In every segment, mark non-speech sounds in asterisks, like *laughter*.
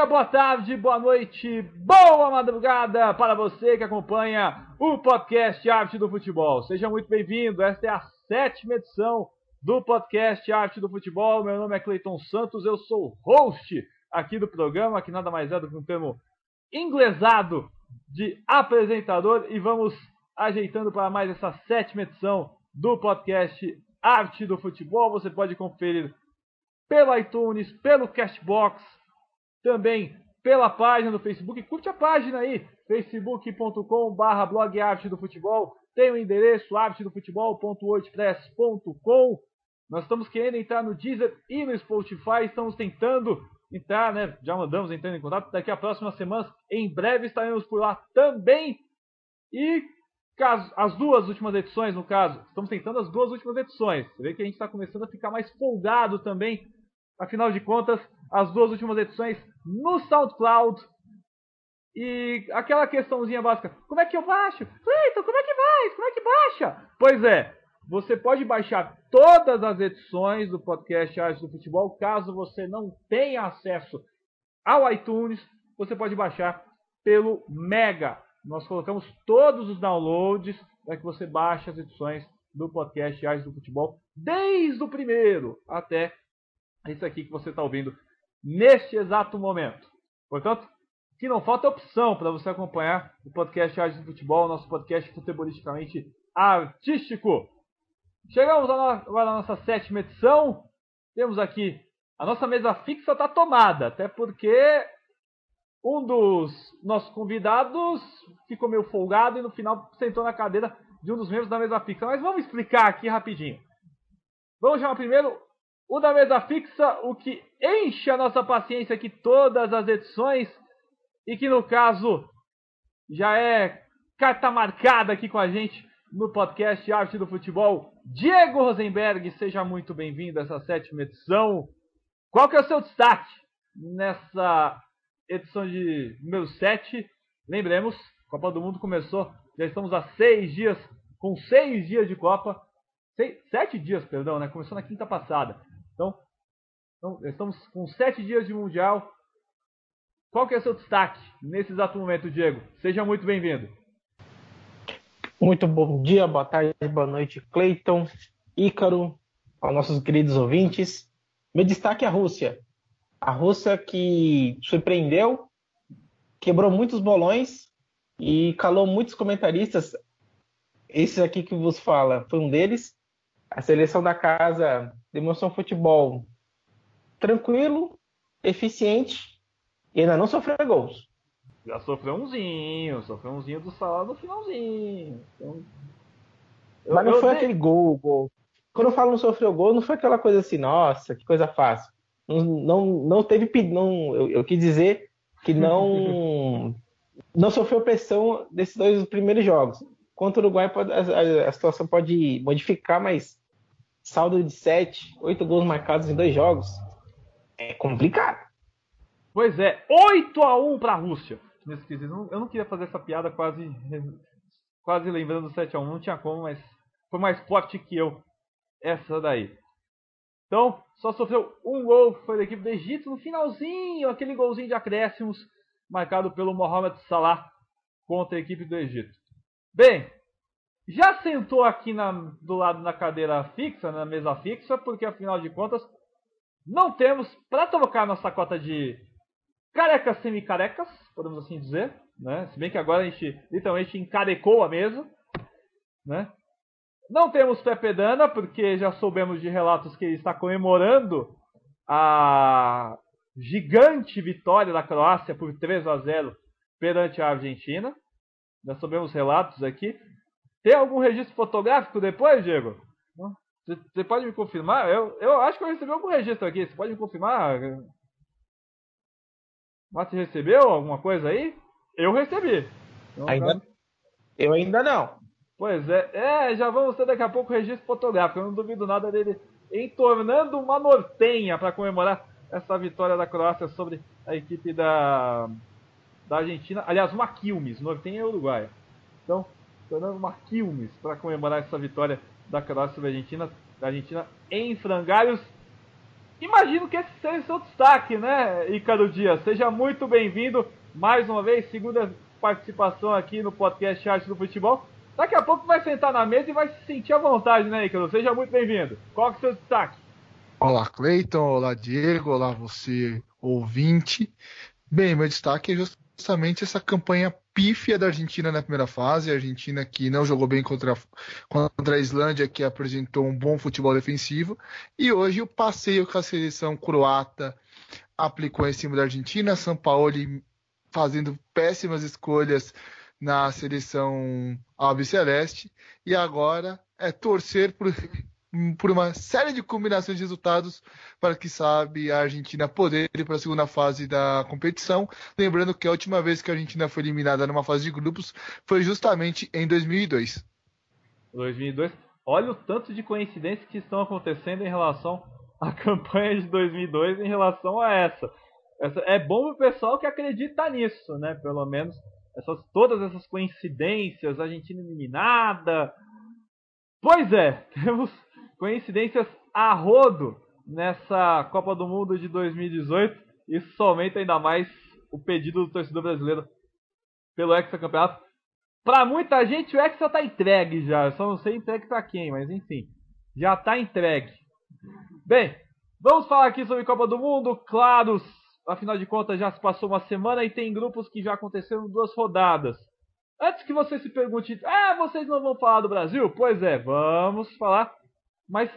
dia, boa tarde, boa noite, boa madrugada para você que acompanha o podcast Arte do Futebol. Seja muito bem-vindo. Esta é a sétima edição do podcast Arte do Futebol. Meu nome é Cleiton Santos, eu sou host aqui do programa, que nada mais é do que um termo inglesado de apresentador, e vamos ajeitando para mais essa sétima edição do podcast Arte do Futebol. Você pode conferir pelo iTunes, pelo Cashbox, também pela página do Facebook. Curte a página aí, facebook.com.br blog Arte do Futebol. Tem o endereço artedofutebol.wordpress.com. Nós estamos querendo entrar no Deezer e no Spotify. Estamos tentando entrar, né? Já mandamos entrando em contato. Daqui a próximas semanas, em breve, estaremos por lá também. E caso, as duas últimas edições, no caso, estamos tentando as duas últimas edições. Você vê que a gente está começando a ficar mais folgado também. Afinal de contas, as duas últimas edições no SoundCloud. E aquela questãozinha básica: como é que eu baixo? Cleiton, como é que vai? Como é que baixa? Pois é, você pode baixar todas as edições do podcast Arte do Futebol. Caso você não tenha acesso ao iTunes, você pode baixar pelo Mega. Nós colocamos todos os downloads para que você baixe as edições do podcast Arte do Futebol, desde o primeiro até esse aqui que você está ouvindo neste exato momento. Portanto, que não falta opção para você acompanhar o podcast Arte do Futebol, nosso podcast futebolisticamente artístico. Chegamos agora à nossa sétima edição. Temos aqui a nossa mesa fixa está tomada, até porque um dos nossos convidados ficou meio folgado e no final sentou na cadeira de um dos membros da mesa fixa. Mas vamos explicar aqui rapidinho. Vamos chamar primeiro o da mesa fixa, o que enche a nossa paciência aqui todas as edições e que no caso já é carta marcada aqui com a gente no podcast Arte do Futebol. Diego Rosenberg, seja muito bem-vindo a essa sétima edição. Qual que é o seu destaque nessa edição de número 7? Lembremos, Copa do Mundo começou, já estamos há seis dias, com seis dias de Copa. Sete dias, perdão, né? Começou na quinta passada. Então, então, estamos com sete dias de Mundial. Qual que é o seu destaque nesse exato momento, Diego? Seja muito bem-vindo. Muito bom dia, boa tarde, boa noite, Cleiton, Ícaro, aos nossos queridos ouvintes. Meu destaque é a Rússia. A Rússia que surpreendeu, quebrou muitos bolões e calou muitos comentaristas. Esse aqui que vos fala foi um deles. A seleção da casa demonstrou um futebol tranquilo, eficiente e ainda não sofreu gols. Já sofreu umzinho, sofreu umzinho do Salah no finalzinho. Então, eu, Mas não foi aquele gol, gol. Quando eu falo não sofreu gol, não foi aquela coisa assim, nossa, que coisa fácil. Não, não, não teve. Não, eu, eu quis dizer que não, *laughs* não sofreu pressão desses dois primeiros jogos. Contra o Uruguai, pode, a, a, situação pode modificar, mas saldo de 7, 8 gols marcados em dois jogos, é complicado. Pois é, 8 a 1 para a Rússia. Eu não queria fazer essa piada quase quase lembrando do 7 a 1, não tinha como, mas foi mais forte que eu essa daí. Então, só sofreu um gol, foi da equipe do Egito no finalzinho, aquele golzinho de acréscimos marcado pelo Mohamed Salah contra a equipe do Egito. Bem, já sentou aqui na, do lado na cadeira fixa, na mesa fixa, porque afinal de contas não temos para trocar nossa cota de carecas semi-carecas, podemos assim dizer, né? Se bem que agora a gente literalmente encarecou a mesa, né? Não temos Pepe Dana, porque já soubemos de relatos que ele está comemorando a gigante vitória da Croácia por 3 a 0 perante a Argentina. Já soubemos relatos aqui. Tem algum registro fotográfico depois, Diego? Você pode me confirmar? Eu, eu acho que eu recebi algum registro aqui. Você pode me confirmar? Mas você recebeu alguma coisa aí? Eu recebi. Então, ainda, tá... Eu ainda não. Pois é. É, já vamos ter daqui a pouco o registro fotográfico. Eu não duvido nada dele entornando uma nortenha para comemorar essa vitória da Croácia sobre a equipe da, da Argentina. Aliás, uma Quilmes. Nortenha é Uruguai. Então, tornando uma Quilmes para comemorar essa vitória da Croácia sobre a Argentina, da Argentina em frangalhos. imagino que esse seja o seu destaque, né, Ícaro Dias? Seja muito bem-vindo mais uma vez, segunda participação aqui no podcast Arte do Futebol. Daqui a pouco vai sentar na mesa e vai se sentir à vontade, né, Ícaro? Seja muito bem-vindo. Qual é o seu destaque? Olá, Cleiton. Olá, Diego. Olá, você, ouvinte. Bem, meu destaque é justamente essa campanha pífia da Argentina na primeira fase. A Argentina que não jogou bem contra, contra a Islândia, que apresentou um bom futebol defensivo. E hoje o passeio que a seleção croata aplicou em cima da Argentina. São Paulo fazendo péssimas escolhas na seleção albiceleste. E agora é torcer por por uma série de combinações de resultados para que sabe a Argentina poder ir para a segunda fase da competição. Lembrando que a última vez que a Argentina foi eliminada numa fase de grupos foi justamente em 2002. 2002. Olha o tanto de coincidências que estão acontecendo em relação à *laughs* campanha de 2002 em relação a essa. essa é bom o pessoal que acredita nisso, né? Pelo menos essas, todas essas coincidências, a Argentina eliminada. Pois é, *laughs* temos coincidências a rodo nessa Copa do Mundo de 2018. Isso somente ainda mais o pedido do torcedor brasileiro pelo hexacampeonato. Para muita gente o Hexa tá entregue já. Eu só não sei entregue para quem, mas enfim. Já tá entregue. Bem, vamos falar aqui sobre Copa do Mundo. Claro, afinal de contas já se passou uma semana e tem grupos que já aconteceram duas rodadas. Antes que você se pergunte, ah, vocês não vão falar do Brasil? Pois é, vamos falar mas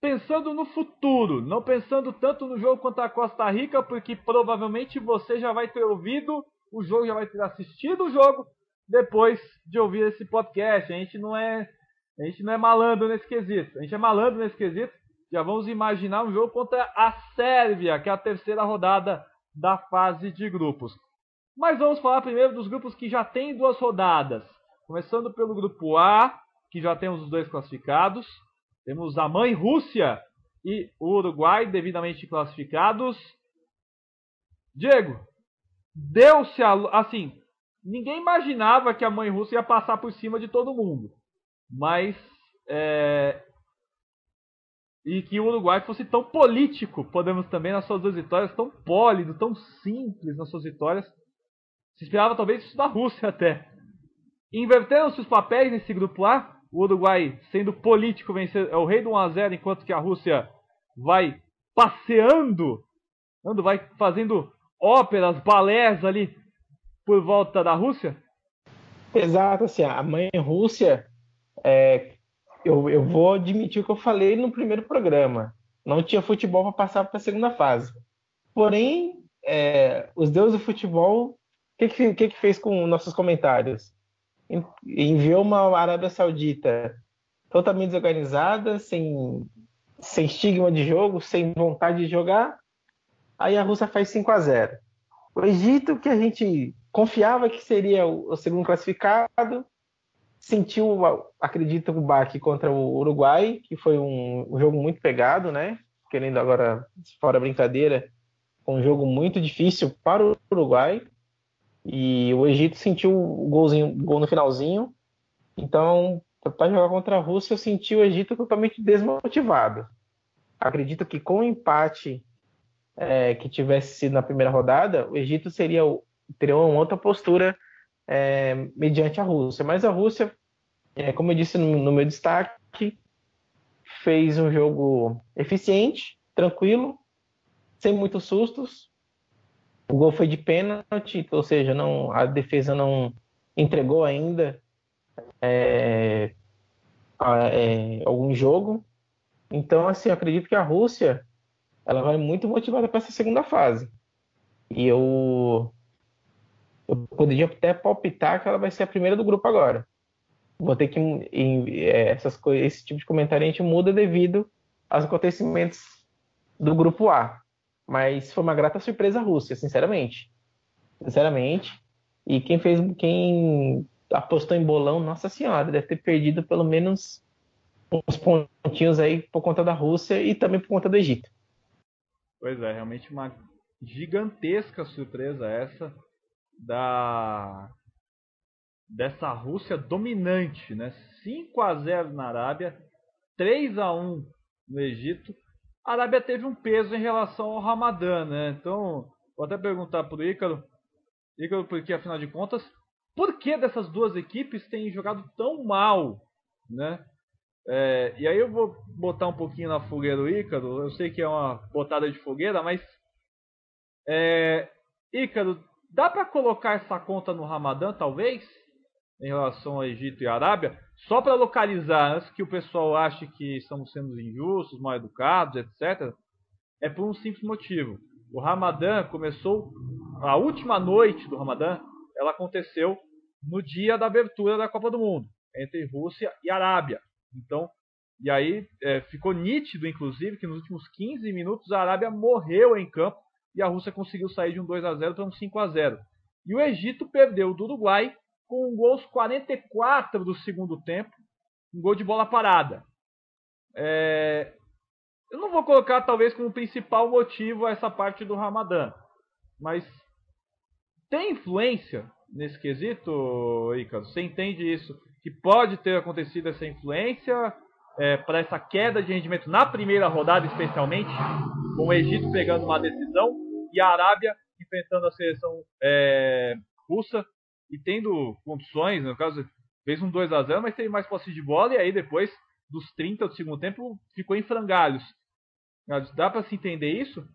pensando no futuro, não pensando tanto no jogo contra a Costa Rica, porque provavelmente você já vai ter ouvido o jogo, já vai ter assistido o jogo depois de ouvir esse podcast. A gente não é, a gente não é malandro nesse quesito. A gente é malandro nesse quesito. Já vamos imaginar um jogo contra a Sérvia, que é a terceira rodada da fase de grupos. Mas vamos falar primeiro dos grupos que já têm duas rodadas. Começando pelo grupo A, que já temos os dois classificados. Temos a mãe Rússia e o Uruguai devidamente classificados. Diego, deu-se a. Assim, ninguém imaginava que a mãe Rússia ia passar por cima de todo mundo. Mas. É, e que o Uruguai fosse tão político, podemos também, nas suas duas vitórias, tão pólido, tão simples nas suas vitórias. Se esperava talvez isso da Rússia até. Inverteram-se os papéis nesse grupo A o Uruguai, sendo político, vencer, é o rei do 1x0, enquanto que a Rússia vai passeando, ando, vai fazendo óperas, balés ali por volta da Rússia? Exato, assim, a mãe Rússia, é, eu, eu vou admitir o que eu falei no primeiro programa. Não tinha futebol para passar para a segunda fase. Porém, é, os deuses do futebol, o que, que, que fez com nossos comentários? Enviou uma Arábia Saudita totalmente desorganizada, sem, sem estigma de jogo, sem vontade de jogar. Aí a Rússia faz 5 a 0. O Egito, que a gente confiava que seria o, segundo classificado, sentiu, acredito, o baque contra o Uruguai, que foi um, um, jogo muito pegado, né? Querendo agora, fora brincadeira, um jogo muito difícil para o Uruguai. E o Egito sentiu o golzinho, gol no finalzinho. Então, para jogar contra a Rússia, eu senti o Egito totalmente desmotivado. Acredito que com o empate é, que tivesse sido na primeira rodada, o Egito seria teria uma outra postura é, mediante a Rússia. Mas a Rússia, é, como eu disse no, no meu destaque, fez um jogo eficiente, tranquilo, sem muitos sustos, o gol foi de pênalti, ou seja, não, a defesa não entregou ainda é, é, algum jogo. Então, assim, acredito que a Rússia ela vai muito motivada para essa segunda fase. E eu, eu poderia até palpitar que ela vai ser a primeira do grupo agora. Vou ter que em, é, essas esse tipo de comentário a gente muda devido aos acontecimentos do grupo A. Mas foi uma grata surpresa a Rússia, sinceramente. Sinceramente. E quem fez, quem apostou em bolão, nossa senhora, deve ter perdido pelo menos uns pontinhos aí por conta da Rússia e também por conta do Egito. Pois é, realmente uma gigantesca surpresa essa da dessa Rússia dominante, né? 5 a 0 na Arábia, 3 a 1 no Egito a Arábia teve um peso em relação ao Ramadã, né? Então, vou até perguntar para o Ícaro, Ícaro, porque afinal de contas, por que dessas duas equipes têm jogado tão mal, né? É, e aí eu vou botar um pouquinho na fogueira o Ícaro, eu sei que é uma botada de fogueira, mas é, Ícaro, dá para colocar essa conta no Ramadã, talvez? Em relação ao Egito e Arábia? Só para localizar, antes que o pessoal ache que estamos sendo injustos, mal educados, etc. É por um simples motivo. O Ramadã começou, a última noite do Ramadã, ela aconteceu no dia da abertura da Copa do Mundo, entre Rússia e Arábia. Então, e aí é, ficou nítido, inclusive, que nos últimos 15 minutos a Arábia morreu em campo e a Rússia conseguiu sair de um 2 a 0 para um 5 a 0. E o Egito perdeu do Uruguai com um gol aos 44 do segundo tempo, um gol de bola parada. É... Eu não vou colocar talvez como principal motivo essa parte do Ramadã, mas tem influência nesse quesito, Icaro? Você entende isso? Que pode ter acontecido essa influência é, para essa queda de rendimento na primeira rodada, especialmente, com o Egito pegando uma decisão e a Arábia enfrentando a seleção é, russa e tendo condições, no caso, fez um 2 a 0 mas teve mais posse de bola e aí depois dos 30 do segundo tempo ficou em frangalhos. Dá para se entender isso?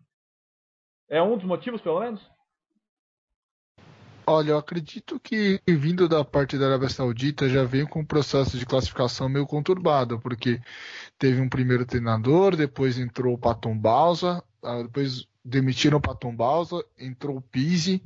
É um dos motivos, pelo menos? Olha, eu acredito que vindo da parte da Arábia Saudita já veio com um processo de classificação meio conturbado, porque teve um primeiro treinador, depois entrou o Paton Balsa, ah, depois demitiram o Paton Balsa, entrou o Pizzi,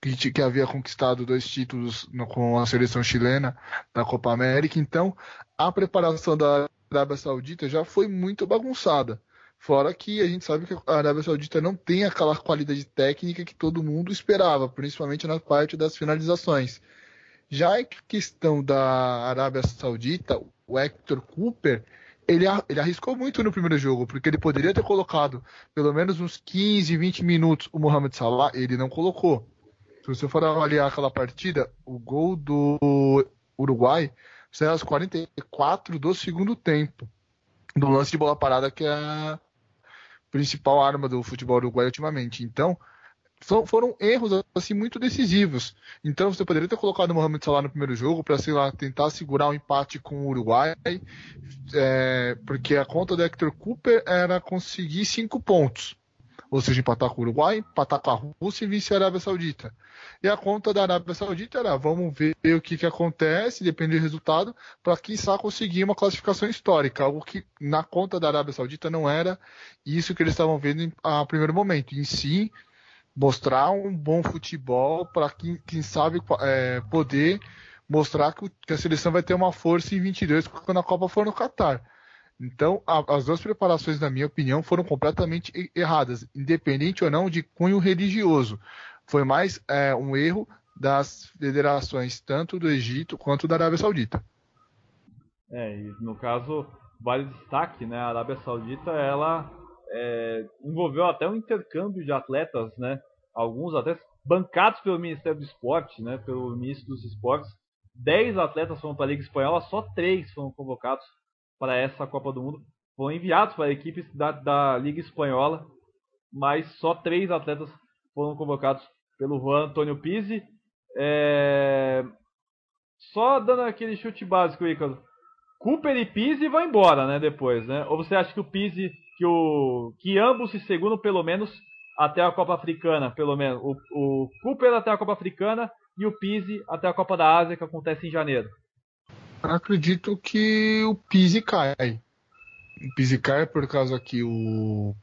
que, que havia conquistado dois títulos no, com a seleção chilena da Copa América. Então, a preparação da Arábia Saudita já foi muito bagunçada. Fora que a gente sabe que a Arábia Saudita não tem aquela qualidade técnica que todo mundo esperava, principalmente na parte das finalizações. Já a questão da Arábia Saudita, o Hector Cooper, ele, ele arriscou muito no primeiro jogo, porque ele poderia ter colocado pelo menos uns 15, 20 minutos o Mohamed Salah, ele não colocou. Se você for avaliar aquela partida, o gol do Uruguai saiu aos 44 do segundo tempo. Do lance de bola parada, que é a principal arma do futebol uruguaio ultimamente. Então, foram erros assim muito decisivos. Então você poderia ter colocado o Mohamed Salah no primeiro jogo para sei lá tentar segurar um empate com o Uruguai, é, porque a conta do Hector Cooper era conseguir cinco pontos ou seja, empatar com o Uruguai, empatar com a Rússia e vencer a Arábia Saudita. E a conta da Arábia Saudita era, vamos ver o que, que acontece, depende do resultado, para quiçá conseguir uma classificação histórica, algo que na conta da Arábia Saudita não era isso que eles estavam vendo a primeiro momento. Em si, mostrar um bom futebol para quem, quem, sabe é, poder mostrar que, que a seleção vai ter uma força em 22 quando a Copa for no Catar. Então, a, as duas preparações, na minha opinião, foram completamente erradas, independente ou não de cunho religioso. Foi mais é, um erro das federações, tanto do Egito quanto da Arábia Saudita. É, e no caso, vale destaque, né? A Arábia Saudita, ela é, envolveu até um intercâmbio de atletas, né? Alguns até bancados pelo Ministério do Esporte, né? Pelo Ministro dos Esportes. Dez atletas foram para a Liga Espanhola, só três foram convocados para essa Copa do Mundo. Foram enviados para equipes da, da Liga Espanhola, mas só três atletas foram convocados pelo Juan Antônio Pizzi. É... Só dando aquele chute básico, Ícaro. Cooper e Pizzi vão embora, né, depois, né? Ou você acha que o Pizzi, que o que ambos se seguram pelo menos até a Copa Africana, pelo menos o, o Cooper até a Copa Africana e o Pizzi até a Copa da Ásia que acontece em janeiro? Acredito que o Pizzi cai. O Pizzi cai por causa que o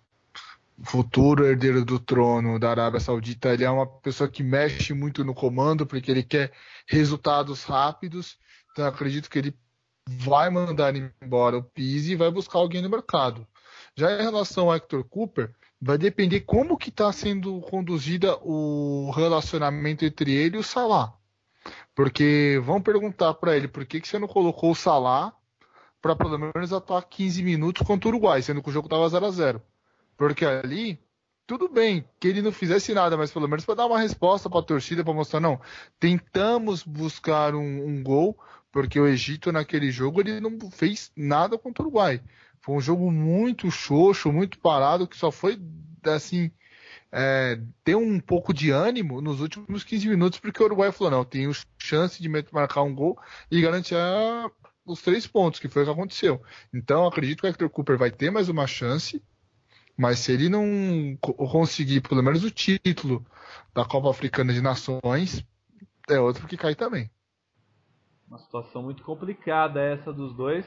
futuro herdeiro do trono da Arábia Saudita ele é uma pessoa que mexe muito no comando porque ele quer resultados rápidos. Então acredito que ele vai mandar embora o Pizzi e vai buscar alguém no mercado. Já em relação ao Hector Cooper, vai depender como que está sendo conduzida o relacionamento entre ele e o Salah. Porque vão perguntar para ele por que, que você não colocou o Salah para pelo menos atuar 15 minutos contra o Uruguai, sendo que o jogo estava 0 a 0 Porque ali, tudo bem que ele não fizesse nada, mas pelo menos para dar uma resposta para a torcida, para mostrar, não, tentamos buscar um, um, gol, porque o Egito naquele jogo ele não fez nada contra o Uruguai. Foi um jogo muito xoxo, muito parado, que só foi assim. É, ter um pouco de ânimo nos últimos 15 minutos, porque o Uruguai falou: não, tenho chance de marcar um gol e garantir os três pontos, que foi o que aconteceu. Então, acredito que o Hector Cooper vai ter mais uma chance, mas se ele não conseguir pelo menos o título da Copa Africana de Nações, é outro que cai também. Uma situação muito complicada essa dos dois.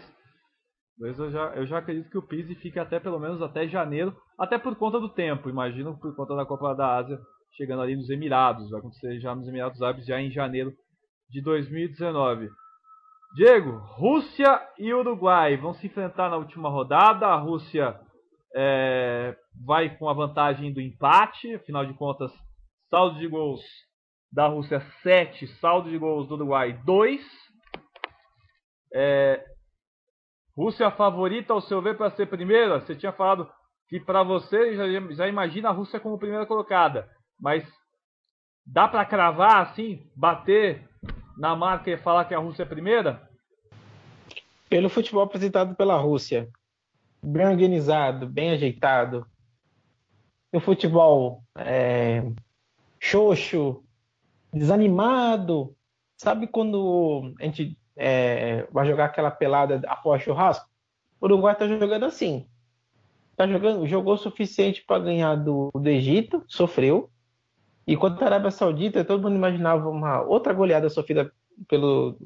Mas eu já, eu já acredito que o Pise fique até pelo menos até janeiro, até por conta do tempo. Imagino por conta da Copa da Ásia chegando ali nos Emirados. Vai acontecer já nos Emirados Árabes já em janeiro de 2019. Diego, Rússia e Uruguai vão se enfrentar na última rodada. A Rússia é, vai com a vantagem do empate, afinal de contas, saldo de gols da Rússia 7, saldo de gols do Uruguai 2. É, Rússia favorita ao seu ver para ser primeira? Você tinha falado que para você já, já, imagina a Rússia como primeira colocada, mas dá para cravar assim, bater na marca e falar que a Rússia é primeira? Pelo futebol apresentado pela Rússia, bem organizado, bem ajeitado, o futebol é, xoxo, desanimado, sabe quando a gente é, vai jogar aquela pelada após churrasco. O Uruguai está jogando assim. Tá jogando, jogou o suficiente para ganhar do, do Egito, sofreu. E contra a Arábia Saudita, todo mundo imaginava uma outra goleada sofrida pelo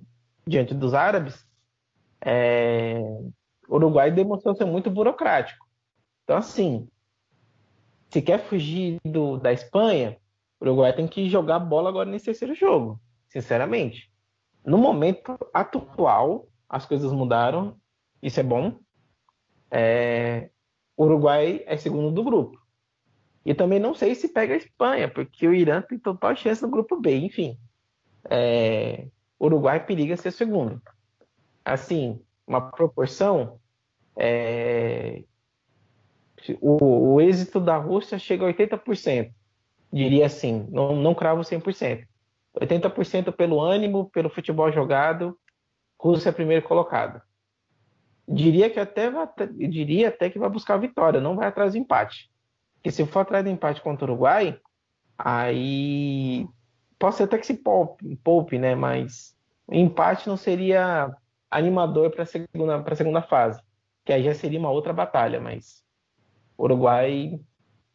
diante dos árabes. É, o Uruguai demonstrou ser muito burocrático. Então, assim, se quer fugir do, da Espanha, o Uruguai tem que jogar bola agora nesse terceiro jogo, sinceramente no momento atual, as coisas mudaram, isso é bom. É, o Uruguai é segundo do grupo. E também não sei se pega a Espanha, porque o Irã tem total chance no grupo B, enfim. É, Uruguai periga ser segundo. Assim, uma proporção. É, o, o, êxito da Rússia chega a 80%. Diria assim, não, não cravo 100%. 80% pelo ânimo, pelo futebol jogado, Rússia é primeiro colocado. Diria que até vai, diria até que vai buscar a vitória, não vai atrás do empate. Porque se for atrás do empate contra o Uruguai, aí pode ser até que se poupe, poupe né? Mas empate não seria animador para a segunda, segunda fase, que aí já seria uma outra batalha, mas o Uruguai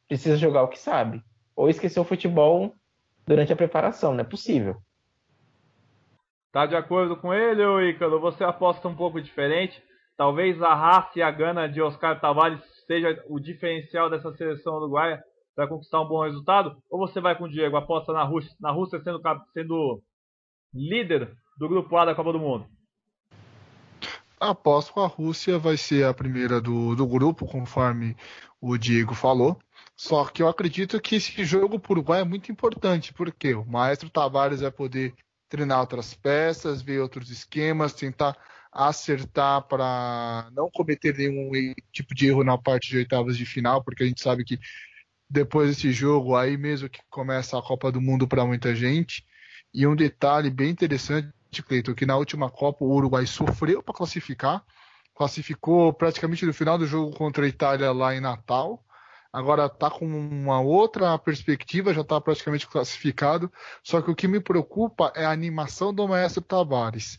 precisa jogar o que sabe. Ou esquecer o futebol durante a preparação, não é possível. Tá de acordo com ele, ou Ícaro? Você aposta um pouco diferente? Talvez a raça e a gana de Oscar Tavares seja o diferencial dessa seleção uruguaia para conquistar um bom resultado? Ou você vai com o Diego, aposta na Rússia, na Rússia sendo, sendo líder do grupo A da Copa do Mundo? Aposto que a Rússia vai ser a primeira do, do grupo, conforme o Diego falou. Só que eu acredito que esse jogo por Uruguai é muito importante, porque o Maestro Tavares vai poder treinar outras peças, ver outros esquemas, tentar acertar para não cometer nenhum tipo de erro na parte de oitavas de final, porque a gente sabe que depois desse jogo aí mesmo que começa a Copa do Mundo para muita gente. E um detalhe bem interessante, Cleiton, que na última Copa o Uruguai sofreu para classificar, classificou praticamente no final do jogo contra a Itália lá em Natal agora está com uma outra perspectiva, já está praticamente classificado. Só que o que me preocupa é a animação do Maestro Tavares.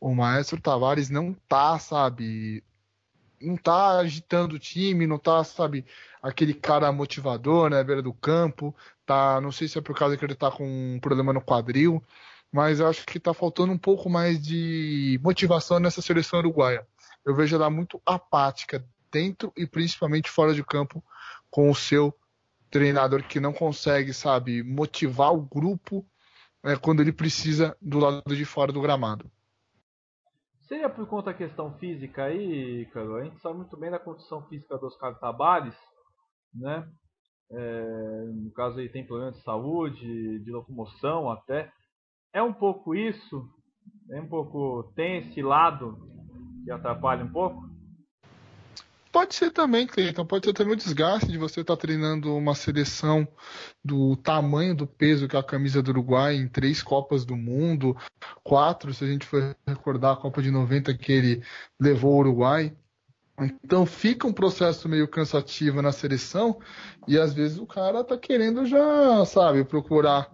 O Maestro Tavares não tá, sabe, não tá agitando o time, não tá, sabe, aquele cara motivador, né, beira do campo, tá, não sei se é por causa que ele tá com um problema no quadril, mas eu acho que tá faltando um pouco mais de motivação nessa seleção uruguaia. Eu vejo ela muito apática dentro e principalmente fora de campo com o seu treinador que não consegue, sabe, motivar o grupo né, quando ele precisa do lado de fora do gramado. Seria por conta da questão física aí, Carol? A gente sabe muito bem da condição física dos Oscar Tabares, né? É, no caso aí tem problemas de saúde, de locomoção até. É um pouco isso? É um pouco. Tem esse lado que atrapalha um pouco? Pode ser também, Cleiton. Pode ser também o desgaste de você estar tá treinando uma seleção do tamanho do peso que é a camisa do Uruguai em três Copas do Mundo, quatro, se a gente for recordar a Copa de 90 que ele levou o Uruguai. Então fica um processo meio cansativo na seleção e às vezes o cara tá querendo já, sabe, procurar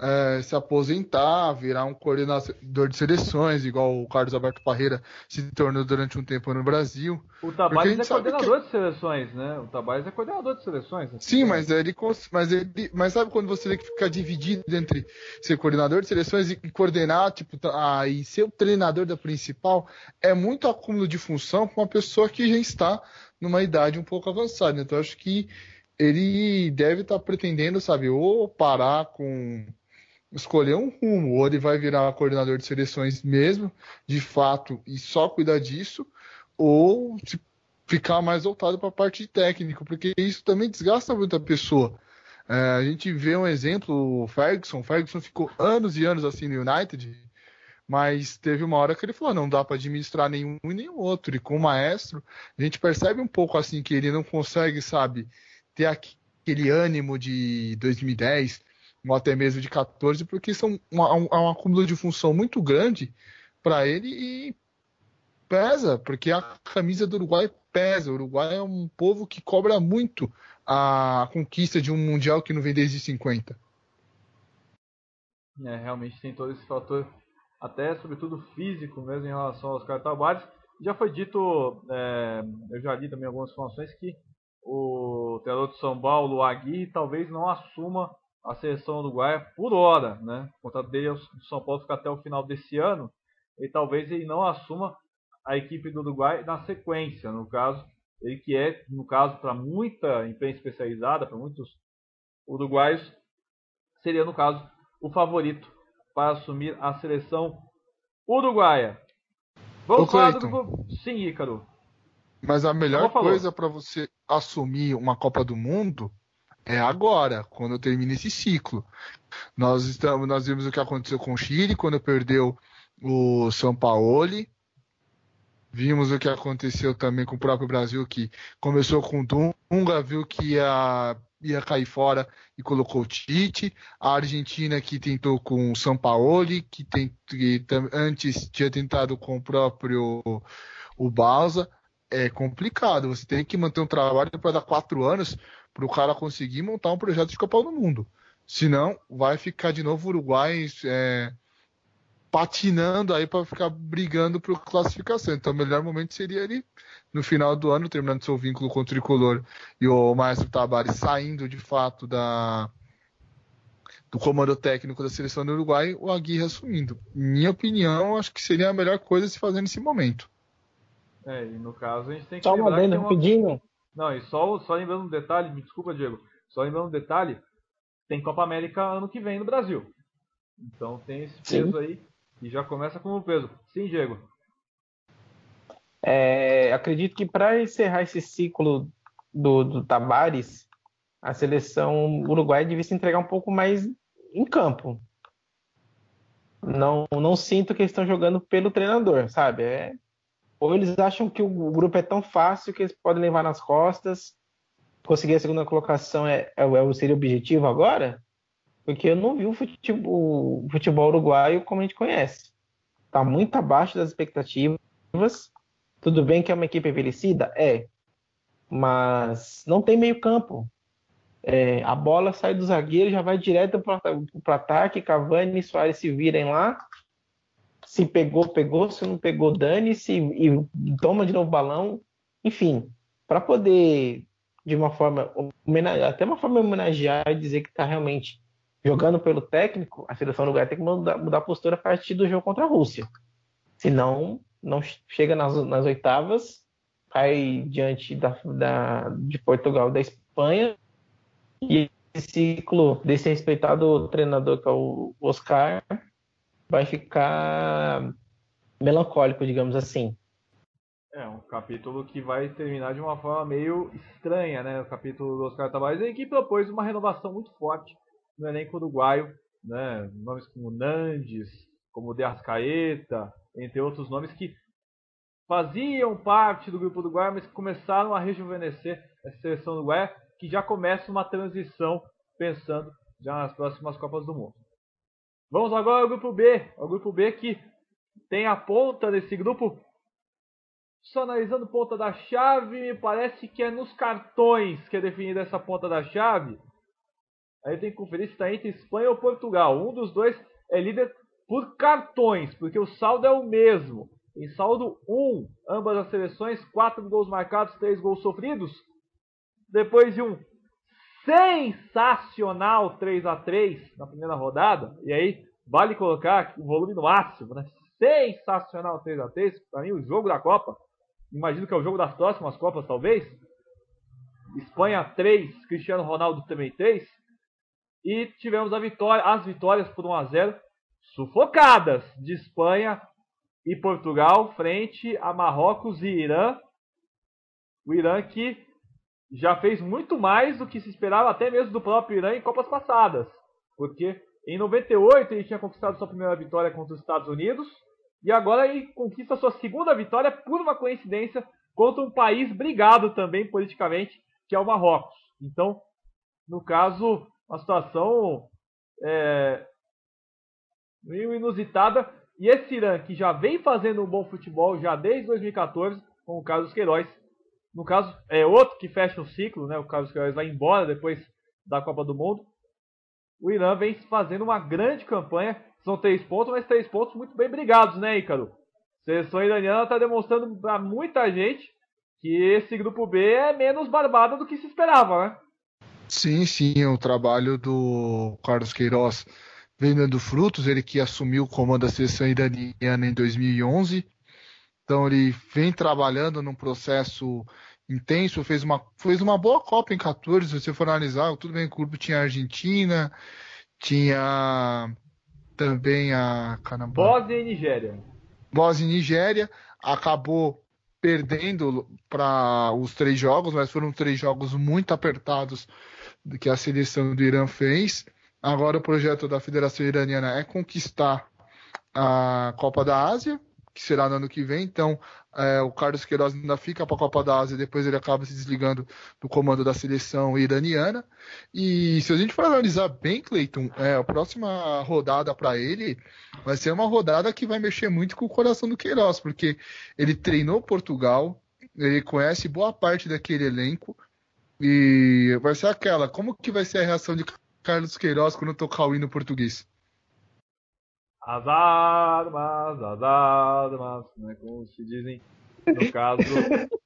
é, se aposentar, virar um coordenador de seleções, igual o Carlos Alberto Parreira se tornou durante um tempo no Brasil. O Tabajs é coordenador que... de seleções, né? O Tabajs é coordenador de seleções. Assim, Sim, mas ele, mas ele. Mas sabe quando você tem que ficar dividido entre ser coordenador de seleções e coordenar, tipo, ah, e ser o treinador da principal? É muito acúmulo de função para uma pessoa que já está numa idade um pouco avançada. Então, acho que ele deve estar tá pretendendo, sabe, ou parar com escolher um rumo, ou ele vai virar coordenador de seleções mesmo, de fato, e só cuidar disso, ou ficar mais voltado para a parte de técnico, porque isso também desgasta muito a pessoa. É, a gente vê um exemplo, o Ferguson, o Ferguson ficou anos e anos assim no United, mas teve uma hora que ele falou, não dá para administrar nenhum e nenhum outro, e com o maestro, a gente percebe um pouco assim que ele não consegue, sabe, ter aquele ânimo de 2010 ou até mesmo de 14, porque são uma, um, um acúmulo de função muito grande para ele e pesa, porque a camisa do Uruguai pesa. O Uruguai é um povo que cobra muito a conquista de um mundial que não vem desde 50. É, realmente tem todo esse fator, até sobretudo físico mesmo em relação aos cartabares. Já foi dito, é, eu já li também algumas informações que o treinador de São Paulo, o Aguirre, talvez não assuma a seleção uruguaia por hora, né? O contrato dele do São Paulo fica até o final desse ano e talvez ele não assuma a equipe do Uruguai na sequência, no caso, ele que é, no caso, para muita imprensa especializada, para muitos uruguaios, seria, no caso, o favorito para assumir a seleção uruguaia. Vamos Ô, falar do Sim, Ícaro. Mas a melhor coisa para você assumir uma Copa do Mundo é agora, quando termina esse ciclo. Nós estamos, nós vimos o que aconteceu com o Chile quando perdeu o São Paulo. Vimos o que aconteceu também com o próprio Brasil, que começou com o Dunga, viu que ia, ia cair fora e colocou o Tite. A Argentina que tentou com o São Paulo, que, tem, que antes tinha tentado com o próprio o Balsa é complicado. Você tem que manter um trabalho para dar quatro anos para o cara conseguir montar um projeto de Copa do Mundo. Senão, vai ficar de novo o Uruguai é, patinando aí para ficar brigando por classificação. Então, o melhor momento seria ele no final do ano, terminando seu vínculo com o Tricolor e o Maestro Tabares saindo de fato da, do comando técnico da seleção do Uruguai, o Aguirre assumindo. Minha opinião, acho que seria a melhor coisa a se fazer nesse momento. É, e no caso a gente tem que só uma uma... rapidinho. Não, e só, só lembrando um detalhe, me desculpa, Diego, só lembrando um detalhe, tem Copa América ano que vem no Brasil. Então tem esse peso Sim. aí e já começa com o peso. Sim, Diego. É, acredito que para encerrar esse ciclo do, do Tabares, a seleção uruguaia devia se entregar um pouco mais em campo. Não, não sinto que eles estão jogando pelo treinador, sabe? É ou eles acham que o grupo é tão fácil que eles podem levar nas costas. Conseguir a segunda colocação é, é, é seria o objetivo agora? Porque eu não vi o futebol, o futebol uruguaio como a gente conhece. Está muito abaixo das expectativas. Tudo bem que é uma equipe envelhecida? É. Mas não tem meio campo. É, a bola sai do zagueiro já vai direto para o ataque. Cavani e Soares se virem lá se pegou, pegou, se não pegou, dane-se e, toma de novo o balão. Enfim, para poder, de uma forma, até uma forma homenagear e dizer que está realmente jogando pelo técnico, a seleção do lugar tem que mudar, mudar a postura a partir do jogo contra a Rússia. Senão, não chega nas, nas oitavas, cai diante da, da, de Portugal e da Espanha, e esse ciclo desse respeitado treinador que é o Oscar vai ficar melancólico, digamos assim. É, um capítulo que vai terminar de uma forma meio estranha, né? O capítulo dos Oscar Tavares, que propôs uma renovação muito forte no elenco uruguaio, né? Nomes como Nandes, como De Arrascaeta, entre outros nomes que faziam parte do grupo uruguaio, mas que começaram a rejuvenescer essa seleção uruguaia, que já começa uma transição pensando já nas próximas Copas do Mundo. Vamos agora ao grupo B. O grupo B que tem a ponta desse grupo só analisando ponta da chave, me parece que é nos cartões que é definida essa ponta da chave. Aí tem que conferir se está entre Espanha ou Portugal. Um dos dois é líder por cartões, porque o saldo é o mesmo. Em saldo 1, ambas as seleções, 4 gols marcados, 3 gols sofridos. Depois de um sensacional 3 a 3 na primeira rodada, e aí vale colocar o volume no máximo, né? Sensacional 3 a 3 para mim o jogo da Copa. Imagino que é o jogo das próximas Copas, talvez. Espanha 3, Cristiano Ronaldo também 3. E tivemos vitória, as vitórias por 1 a 0 sufocadas de Espanha e Portugal frente a Marrocos e Irã. O Irã que já fez muito mais do que se esperava até mesmo do próprio Irã em Copas passadas. Porque em 98 ele tinha conquistado sua primeira vitória contra os Estados Unidos e agora ele conquista sua segunda vitória por uma coincidência contra um país brigado também politicamente, que é o Marrocos. Então, no caso, uma situação é, meio inusitada. E esse Irã, que já vem fazendo um bom futebol já desde 2014, com o Carlos Queiroz. No caso, é outro que fecha o ciclo, né? O Carlos Queiroz vai embora depois da Copa do Mundo. O Irã vem fazendo uma grande campanha. São três pontos, mas três pontos muito bem brigados, né, Ícaro? A seleção iraniana está demonstrando para muita gente que esse grupo B é menos barbado do que se esperava, né? Sim, sim, o trabalho do Carlos Queiroz vem dando frutos. Ele que assumiu o comando da seleção iraniana em 2011. Então ele vem trabalhando num processo intenso, fez uma, fez uma boa Copa em 14, se você for analisar, tudo bem, o clube tinha a Argentina, tinha também a caramba, Bósnia e Nigéria. Bósnia e Nigéria, acabou perdendo para os três jogos, mas foram três jogos muito apertados que a seleção do Irã fez. Agora o projeto da Federação Iraniana é conquistar a Copa da Ásia, que será no ano que vem. Então, é, o Carlos Queiroz ainda fica para a Copa da Ásia, depois ele acaba se desligando do comando da seleção iraniana. E se a gente for analisar bem, Cleiton, é, a próxima rodada para ele vai ser uma rodada que vai mexer muito com o coração do Queiroz, porque ele treinou Portugal, ele conhece boa parte daquele elenco. E vai ser aquela, como que vai ser a reação de Carlos Queiroz quando tocar o hino português. As armas, as armas, né, como se dizem no caso. *laughs*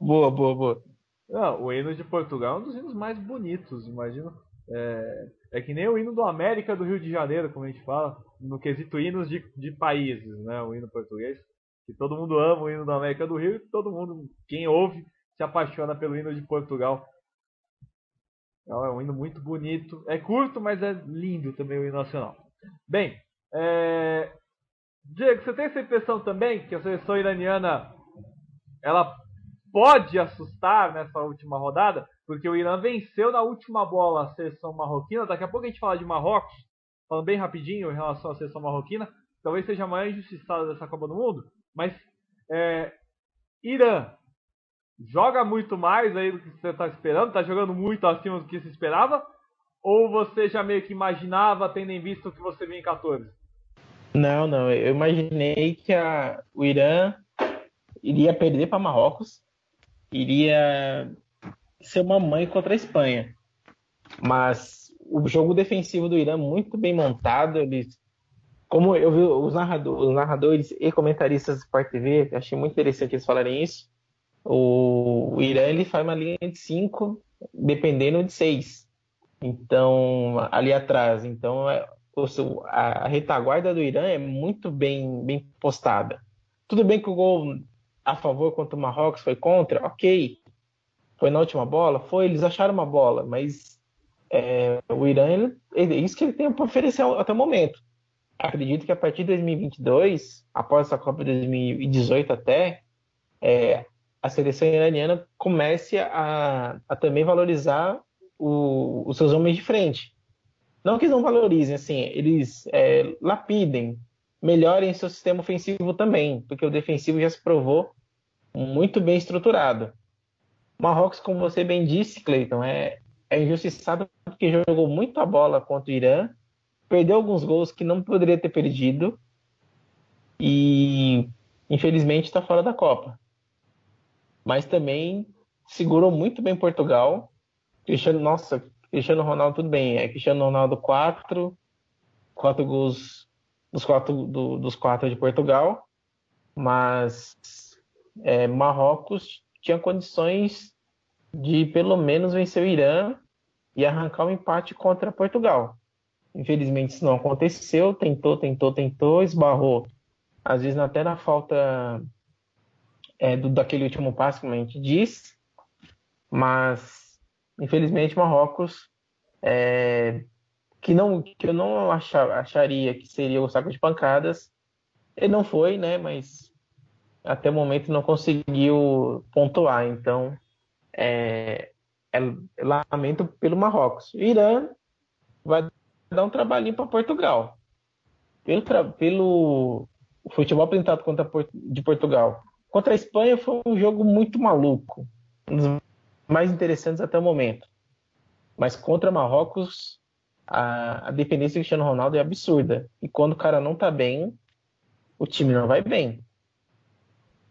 boa, boa, boa. Não, o hino de Portugal é um dos hinos mais bonitos, imagino. É, é que nem o hino do América do Rio de Janeiro, como a gente fala, no quesito hinos de, de países, né? O hino português. Que todo mundo ama o hino do América do Rio e todo mundo, quem ouve, se apaixona pelo hino de Portugal. É um hino muito bonito. É curto, mas é lindo também o hino nacional. Bem, é... Diego, você tem essa impressão também que a seleção iraniana ela pode assustar nessa última rodada? Porque o Irã venceu na última bola a seleção marroquina. Daqui a pouco a gente fala de Marrocos, falando bem rapidinho em relação à seleção marroquina. Talvez seja a maior injustiçada dessa Copa do Mundo. Mas é... Irã joga muito mais aí do que você está esperando, está jogando muito acima do que se esperava? Ou você já meio que imaginava, tendo em vista o que você viu em 14? Não, não. Eu imaginei que a, o Irã iria perder para Marrocos, iria ser uma mãe contra a Espanha. Mas o jogo defensivo do Irã muito bem montado. Eles, como eu vi os narradores, os narradores e comentaristas do Sport TV, achei muito interessante eles falarem isso. O, o Irã ele faz uma linha de 5, dependendo de 6. Então, ali atrás. Então, é, a, retaguarda do Irã é muito bem, bem postada. Tudo bem que o gol a favor contra o Marrocos foi contra, ok. Foi na última bola? Foi, eles acharam uma bola, mas é, o Irã, ele, isso que ele tem para oferecer até o momento. Acredito que a partir de 2022, após essa Copa de 2018 até, é, a seleção iraniana comece a, a também valorizar o, os seus homens de frente. Não que não valorizem, assim, eles é, lapidem, melhorem seu sistema ofensivo também, porque o defensivo já se provou muito bem estruturado. Marrocos, como você bem disse, Cleiton, é, é injustiçado porque jogou muito a bola contra o Irã, perdeu alguns gols que não poderia ter perdido e infelizmente está fora da Copa. mas também segurou muito bem Portugal. Cristiano, nossa, Cristiano Ronaldo tudo bem, é Cristiano Ronaldo 4, 4 gols dos quatro, do, dos quatro de Portugal, mas é, Marrocos tinha condições de pelo menos vencer o Irã e arrancar um empate contra Portugal. Infelizmente isso não aconteceu, tentou, tentou, tentou, esbarrou, às vezes até na falta é, do, daquele último passo, como a gente diz, mas infelizmente Marrocos, é, que, não, que eu não achar, acharia que seria o saco de pancadas, ele não foi, né, mas até o momento não conseguiu pontuar, então é, é, lamento pelo Marrocos. O Irã vai dar um trabalhinho para Portugal. Pelo, pelo futebol apresentado contra de Portugal. Contra a Espanha foi um jogo muito maluco. Um dos mais interessantes até o momento. Mas contra Marrocos, a, a dependência do Cristiano Ronaldo é absurda. E quando o cara não tá bem, o time não vai bem.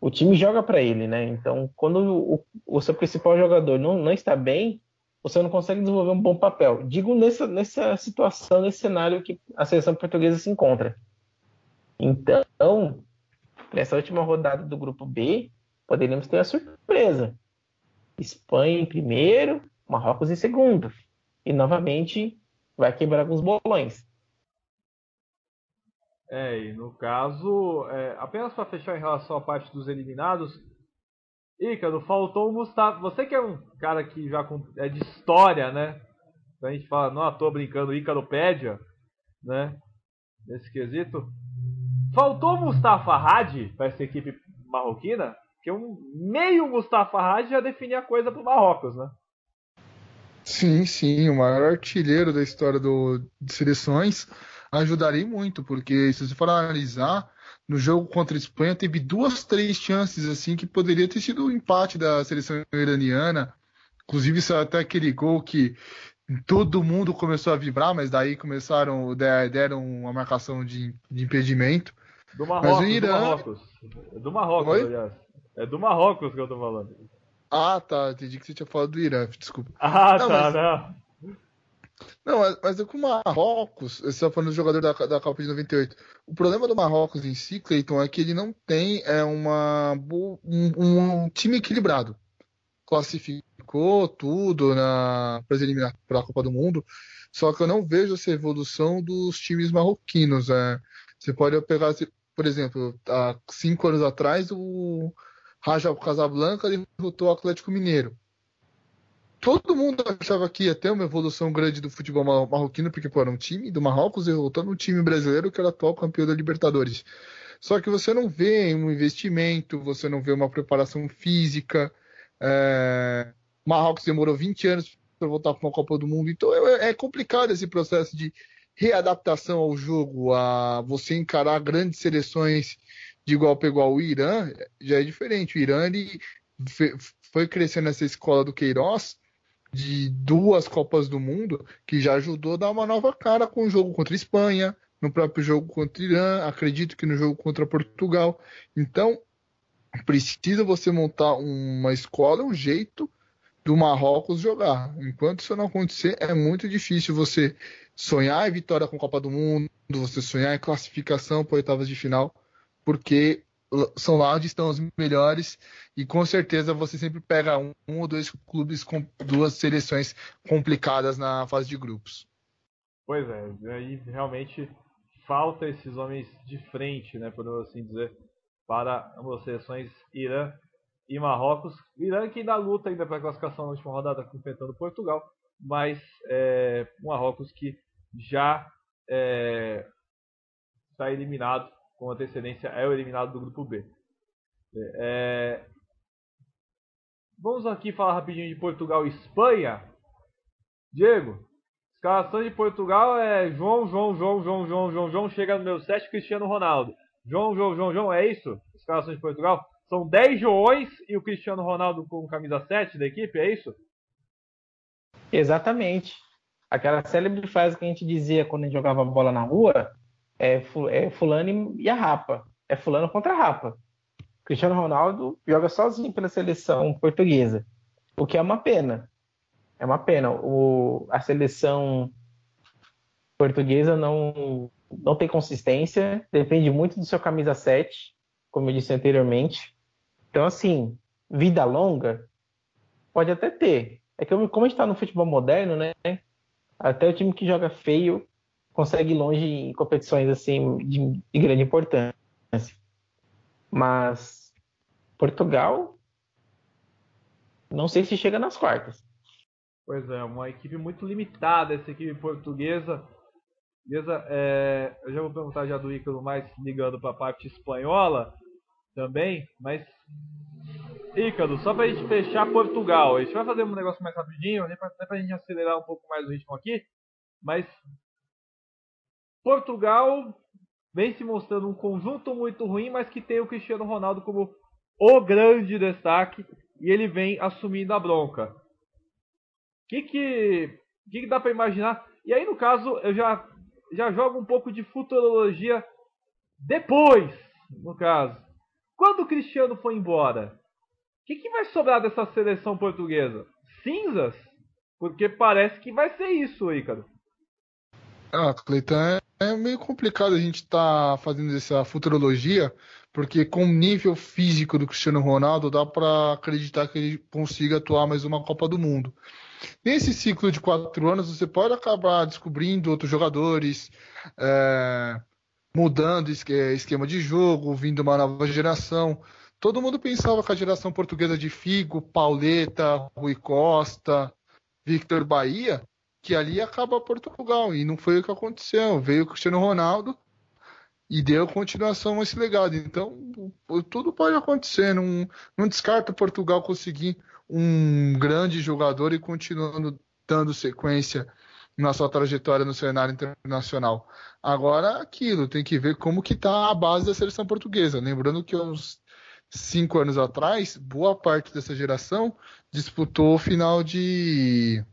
O time joga para ele, né? Então, quando o, o, seu principal jogador não, não está bem, você não consegue desenvolver um bom papel. Digo nessa, nessa situação, nesse cenário que a seleção portuguesa se encontra. Então, nessa última rodada do grupo B, poderíamos ter a surpresa. Espanha em primeiro, Marrocos em segundo. E novamente vai quebrar alguns bolões. É, e no caso, é, apenas para fechar em relação à parte dos eliminados, Ícaro, faltou o Mustafa. Você que é um cara que já é de história, né? A gente fala, não, tô brincando, Ícaropédia, né? Nesse quesito. Faltou o Mustafa Hadi para essa equipe marroquina? Porque um meio Mustafa Hadi já definia a coisa pro Marrocos, né? Sim, sim, o maior artilheiro da história do, de seleções ajudaria muito, porque se você for analisar, no jogo contra a Espanha teve duas, três chances assim que poderia ter sido o um empate da seleção iraniana. Inclusive, isso até aquele gol que todo mundo começou a vibrar, mas daí começaram, deram uma marcação de, de impedimento. Do Marrocos, mas o Irã... do Marrocos. Do Marrocos, Oi? aliás. É do Marrocos que eu tô falando. Ah, tá. Entendi que você tinha falado do Irã, desculpa. Ah, não, tá, mas... não. Não, mas é com o Marrocos, você está falando do jogador da, da Copa de 98. O problema do Marrocos em si, Cleiton, é que ele não tem é, uma, um, um time equilibrado. Classificou tudo para a Copa do Mundo, só que eu não vejo essa evolução dos times marroquinos. É. Você pode pegar, por exemplo, há cinco anos atrás, o Raja Casablanca derrotou o Atlético Mineiro todo mundo achava que ia ter uma evolução grande do futebol marroquino, porque pô, era um time do Marrocos derrotando um time brasileiro que era atual campeão da Libertadores. Só que você não vê um investimento, você não vê uma preparação física. É... Marrocos demorou 20 anos para voltar para uma Copa do Mundo, então é, é complicado esse processo de readaptação ao jogo, a você encarar grandes seleções de igual para igual. O Irã já é diferente. O Irã ele foi crescendo nessa escola do Queiroz de duas Copas do Mundo, que já ajudou a dar uma nova cara com o jogo contra a Espanha, no próprio jogo contra o Irã, acredito que no jogo contra Portugal. Então, precisa você montar uma escola, um jeito do Marrocos jogar. Enquanto isso não acontecer, é muito difícil você sonhar em vitória com a Copa do Mundo, você sonhar em classificação para oitavas de final, porque são lá onde estão os melhores e com certeza você sempre pega um, um, ou dois clubes com duas seleções complicadas na fase de grupos. Pois é, aí realmente falta esses homens de frente, né, podemos assim dizer, para as seleções Irã e Marrocos. Irã que ainda luta ainda para classificação na última rodada, enfrentando Portugal, mas é, Marrocos que já é, está eliminado com antecedência é o eliminado do grupo B. É... Vamos aqui falar rapidinho de Portugal e Espanha. Diego, escalação de Portugal é João, João, João, João, João, João, João, chega no meu 7, Cristiano Ronaldo. João, João, João, João, é isso? Escalação de Portugal? São 10 Joões e o Cristiano Ronaldo com camisa 7 da equipe, é isso? Exatamente. Aquela célebre frase que a gente dizia quando a gente jogava bola na rua, é, é fulano e a rapa. É fulano contra a rapa. Cristiano Ronaldo joga sozinho pela seleção portuguesa, o que é uma pena. É uma pena. O, a seleção portuguesa não, não tem consistência, depende muito do seu camisa 7, como eu disse anteriormente. Então, assim, vida longa pode até ter. É que como a gente está no futebol moderno, né? Até o time que joga feio consegue ir longe em competições assim de, de grande importância. Mas Portugal, não sei se chega nas quartas. Pois é, uma equipe muito limitada essa equipe portuguesa. Beleza? É, eu já vou perguntar já do Ícaro mais ligando para a parte espanhola também, mas Ícaro, só para a gente fechar Portugal, a gente vai fazer um negócio mais rapidinho, até para a gente acelerar um pouco mais o ritmo aqui, mas Portugal vem se mostrando um conjunto muito ruim, mas que tem o Cristiano Ronaldo como o grande destaque e ele vem assumindo a bronca. O que, que, que, que dá para imaginar? E aí, no caso, eu já, já jogo um pouco de futurologia depois, no caso. Quando o Cristiano for embora, o que, que vai sobrar dessa seleção portuguesa? Cinzas? Porque parece que vai ser isso, Ícaro. Ah, Cleiton, é, é meio complicado a gente estar tá fazendo essa futurologia, porque com o nível físico do Cristiano Ronaldo, dá para acreditar que ele consiga atuar mais uma Copa do Mundo. Nesse ciclo de quatro anos, você pode acabar descobrindo outros jogadores, é, mudando esquema de jogo, vindo uma nova geração. Todo mundo pensava que a geração portuguesa de Figo, Pauleta, Rui Costa, Victor Bahia que ali acaba Portugal. E não foi o que aconteceu. Veio o Cristiano Ronaldo e deu continuação a esse legado. Então, tudo pode acontecer. Não, não descarta Portugal conseguir um grande jogador e continuando dando sequência na sua trajetória no cenário internacional. Agora, aquilo, tem que ver como que está a base da seleção portuguesa. Lembrando que uns cinco anos atrás, boa parte dessa geração disputou o final de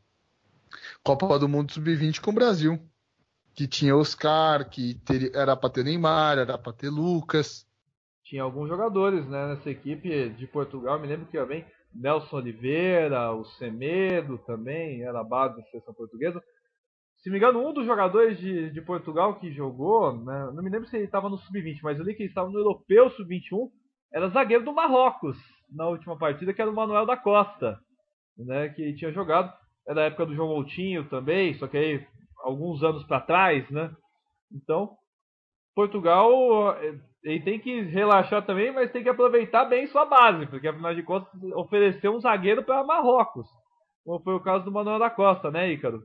Copa do Mundo Sub-20 com o Brasil. Que tinha Oscar, que ter, era para ter Neymar, era para ter Lucas. Tinha alguns jogadores né, nessa equipe de Portugal, me lembro que bem Nelson Oliveira, o Semedo também, era a base da seleção portuguesa. Se me engano, um dos jogadores de, de Portugal que jogou, né, não me lembro se ele estava no Sub-20, mas eu li que ele estava no Europeu Sub-21, era zagueiro do Marrocos na última partida, que era o Manuel da Costa, né, que tinha jogado é da época do João Moutinho também, só que aí alguns anos para trás, né? Então, Portugal eh, ele tem que relaxar também, mas tem que aproveitar bem sua base, porque afinal de contas ofereceu um zagueiro para Marrocos, como foi o caso do Manuel da Costa, né, Ícaro?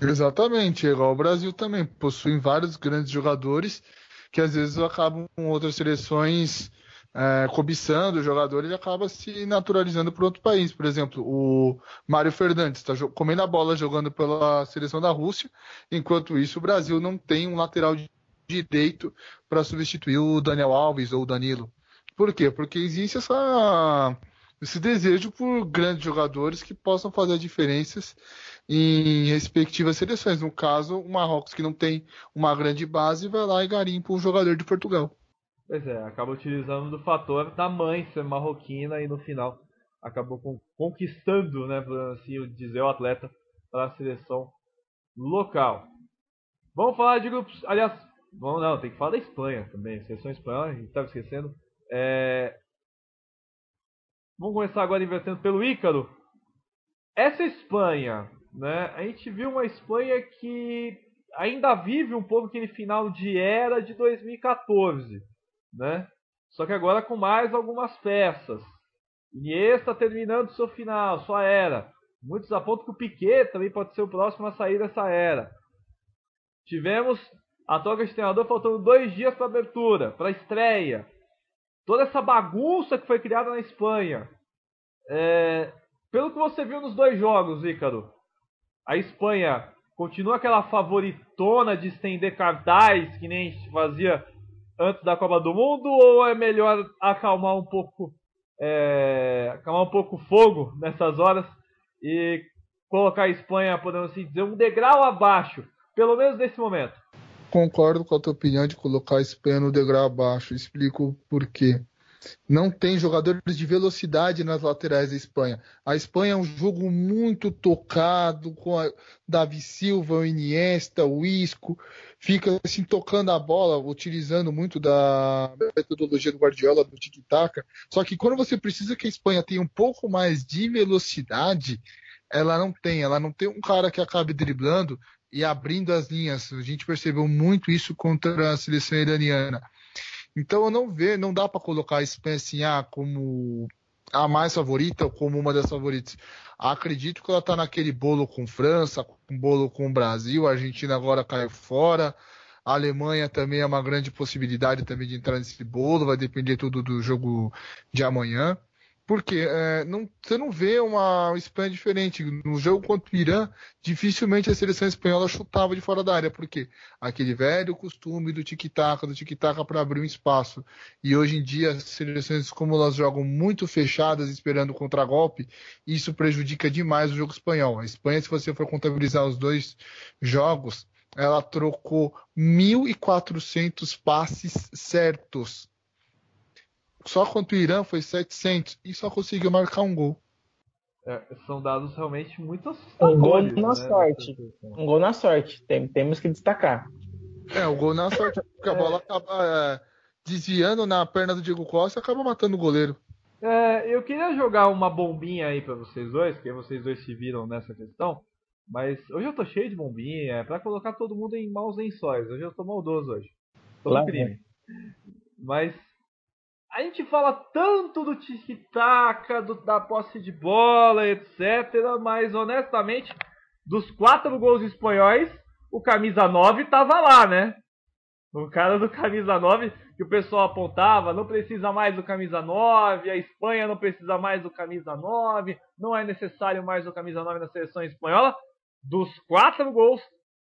Exatamente, igual o Brasil também possui vários grandes jogadores que às vezes acabam com outras seleções é, cobiçando o jogador, ele acaba se naturalizando para outro país. Por exemplo, o Mário Fernandes está comendo a bola jogando pela seleção da Rússia, enquanto isso o Brasil não tem um lateral direito para substituir o Daniel Alves ou o Danilo. Por quê? Porque existe essa, esse desejo por grandes jogadores que possam fazer diferenças em respectivas seleções. No caso, o Marrocos, que não tem uma grande base, vai lá e garimpa um jogador de Portugal. Pois é, acaba utilizando do fator da mãe ser marroquina e no final acabou conquistando, né, assim dizer, o atleta para a seleção local. Vamos falar de grupos, aliás, vamos não, tem que falar da Espanha também, seleção espanhola, a gente estava esquecendo. É... Vamos começar agora invertendo pelo Ícaro. Essa Espanha, né, a gente viu uma Espanha que ainda vive um pouco aquele final de era de 2014 né? Só que agora com mais algumas peças. Iniesta terminando seu final, sua era. Muitos apontam que o Piquet também pode ser o próximo a sair dessa era. Tivemos a troca de treinador faltando dois dias para abertura, para estreia. Toda essa bagunça que foi criada na Espanha. É, pelo que você viu nos dois jogos, Ícaro, a Espanha continua aquela favoritona de estender cartaz que nem fazia antes da Copa do Mundo ou é melhor acalmar um pouco é, acalmar um pouco o fogo nessas horas e colocar a Espanha, podemos assim dizer, um degrau abaixo, pelo menos nesse momento? Concordo com a tua opinião de colocar a Espanha no degrau abaixo. Explico por quê. Não tem jogadores de velocidade nas laterais da Espanha. A Espanha é um jogo muito tocado, com a Davi Silva, o Iniesta, o Isco, fica assim tocando a bola, utilizando muito da metodologia do Guardiola, do tic-tac. Só que quando você precisa que a Espanha tenha um pouco mais de velocidade, ela não tem. Ela não tem um cara que acabe driblando e abrindo as linhas. A gente percebeu muito isso contra a seleção iraniana. Então eu não vejo, não dá para colocar a Espanha assim, ah, como a mais favorita ou como uma das favoritas. Acredito que ela está naquele bolo com França, com bolo com Brasil, a Argentina agora caiu fora. A Alemanha também é uma grande possibilidade também de entrar nesse bolo, vai depender tudo do jogo de amanhã. Porque é, não, você não vê uma Espanha diferente. No jogo contra o Irã, dificilmente a seleção espanhola chutava de fora da área. Porque aquele velho costume do tic-tac, do tic-tac para abrir um espaço. E hoje em dia, as seleções, como elas jogam muito fechadas, esperando contra-golpe, isso prejudica demais o jogo espanhol. A Espanha, se você for contabilizar os dois jogos, ela trocou 1.400 passes certos só contra o Irã foi 700 e só conseguiu marcar um gol. É, são dados realmente muito assustadores. Um gol na né, sorte. Um gol na sorte. Tem, temos que destacar. É, o gol na sorte, porque a bola acaba é, desviando na perna do Diego Costa e acaba matando o goleiro. É, eu queria jogar uma bombinha aí para vocês dois, porque vocês dois se viram nessa questão. Mas hoje eu tô cheio de bombinha, é pra colocar todo mundo em maus lençóis. Hoje eu tô maldoso hoje. Tô no crime. Mas a gente fala tanto do tic-tac, da posse de bola, etc. Mas honestamente, dos quatro gols espanhóis, o camisa 9 tava lá, né? O cara do camisa 9 que o pessoal apontava, não precisa mais do camisa 9, a Espanha não precisa mais do camisa 9, não é necessário mais o camisa 9 na seleção espanhola. Dos quatro gols,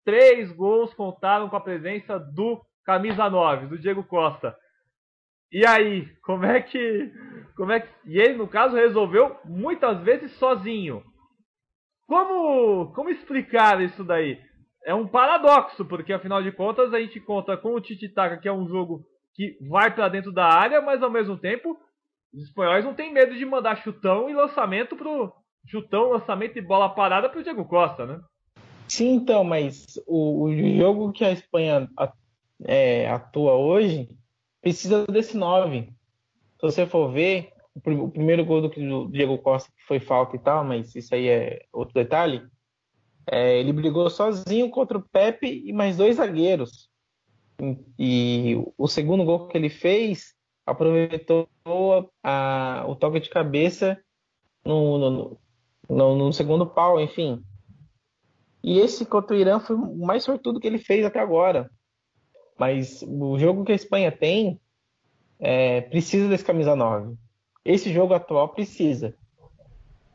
três gols contaram com a presença do camisa 9, do Diego Costa. E aí, como é que. Como é que. E ele, no caso, resolveu muitas vezes sozinho. Como, como explicar isso daí? É um paradoxo, porque afinal de contas a gente conta com o Tititaca, que é um jogo que vai para dentro da área, mas ao mesmo tempo os espanhóis não têm medo de mandar chutão e lançamento pro. Chutão, lançamento e bola parada pro Diego Costa, né? Sim, então, mas o, o jogo que a Espanha é, atua hoje precisa desse 9. Se você for ver, o primeiro gol do Diego Costa que foi falta e tal, mas isso aí é outro detalhe. É, ele brigou sozinho contra o Pepe e mais dois zagueiros. E, e o segundo gol que ele fez aproveitou a, a, o toque de cabeça no, no, no, no, segundo pau, enfim. E esse contra o Irã foi o mais sortudo que ele fez até agora. Mas o jogo que a Espanha tem é, precisa desse camisa 9. Esse jogo atual precisa.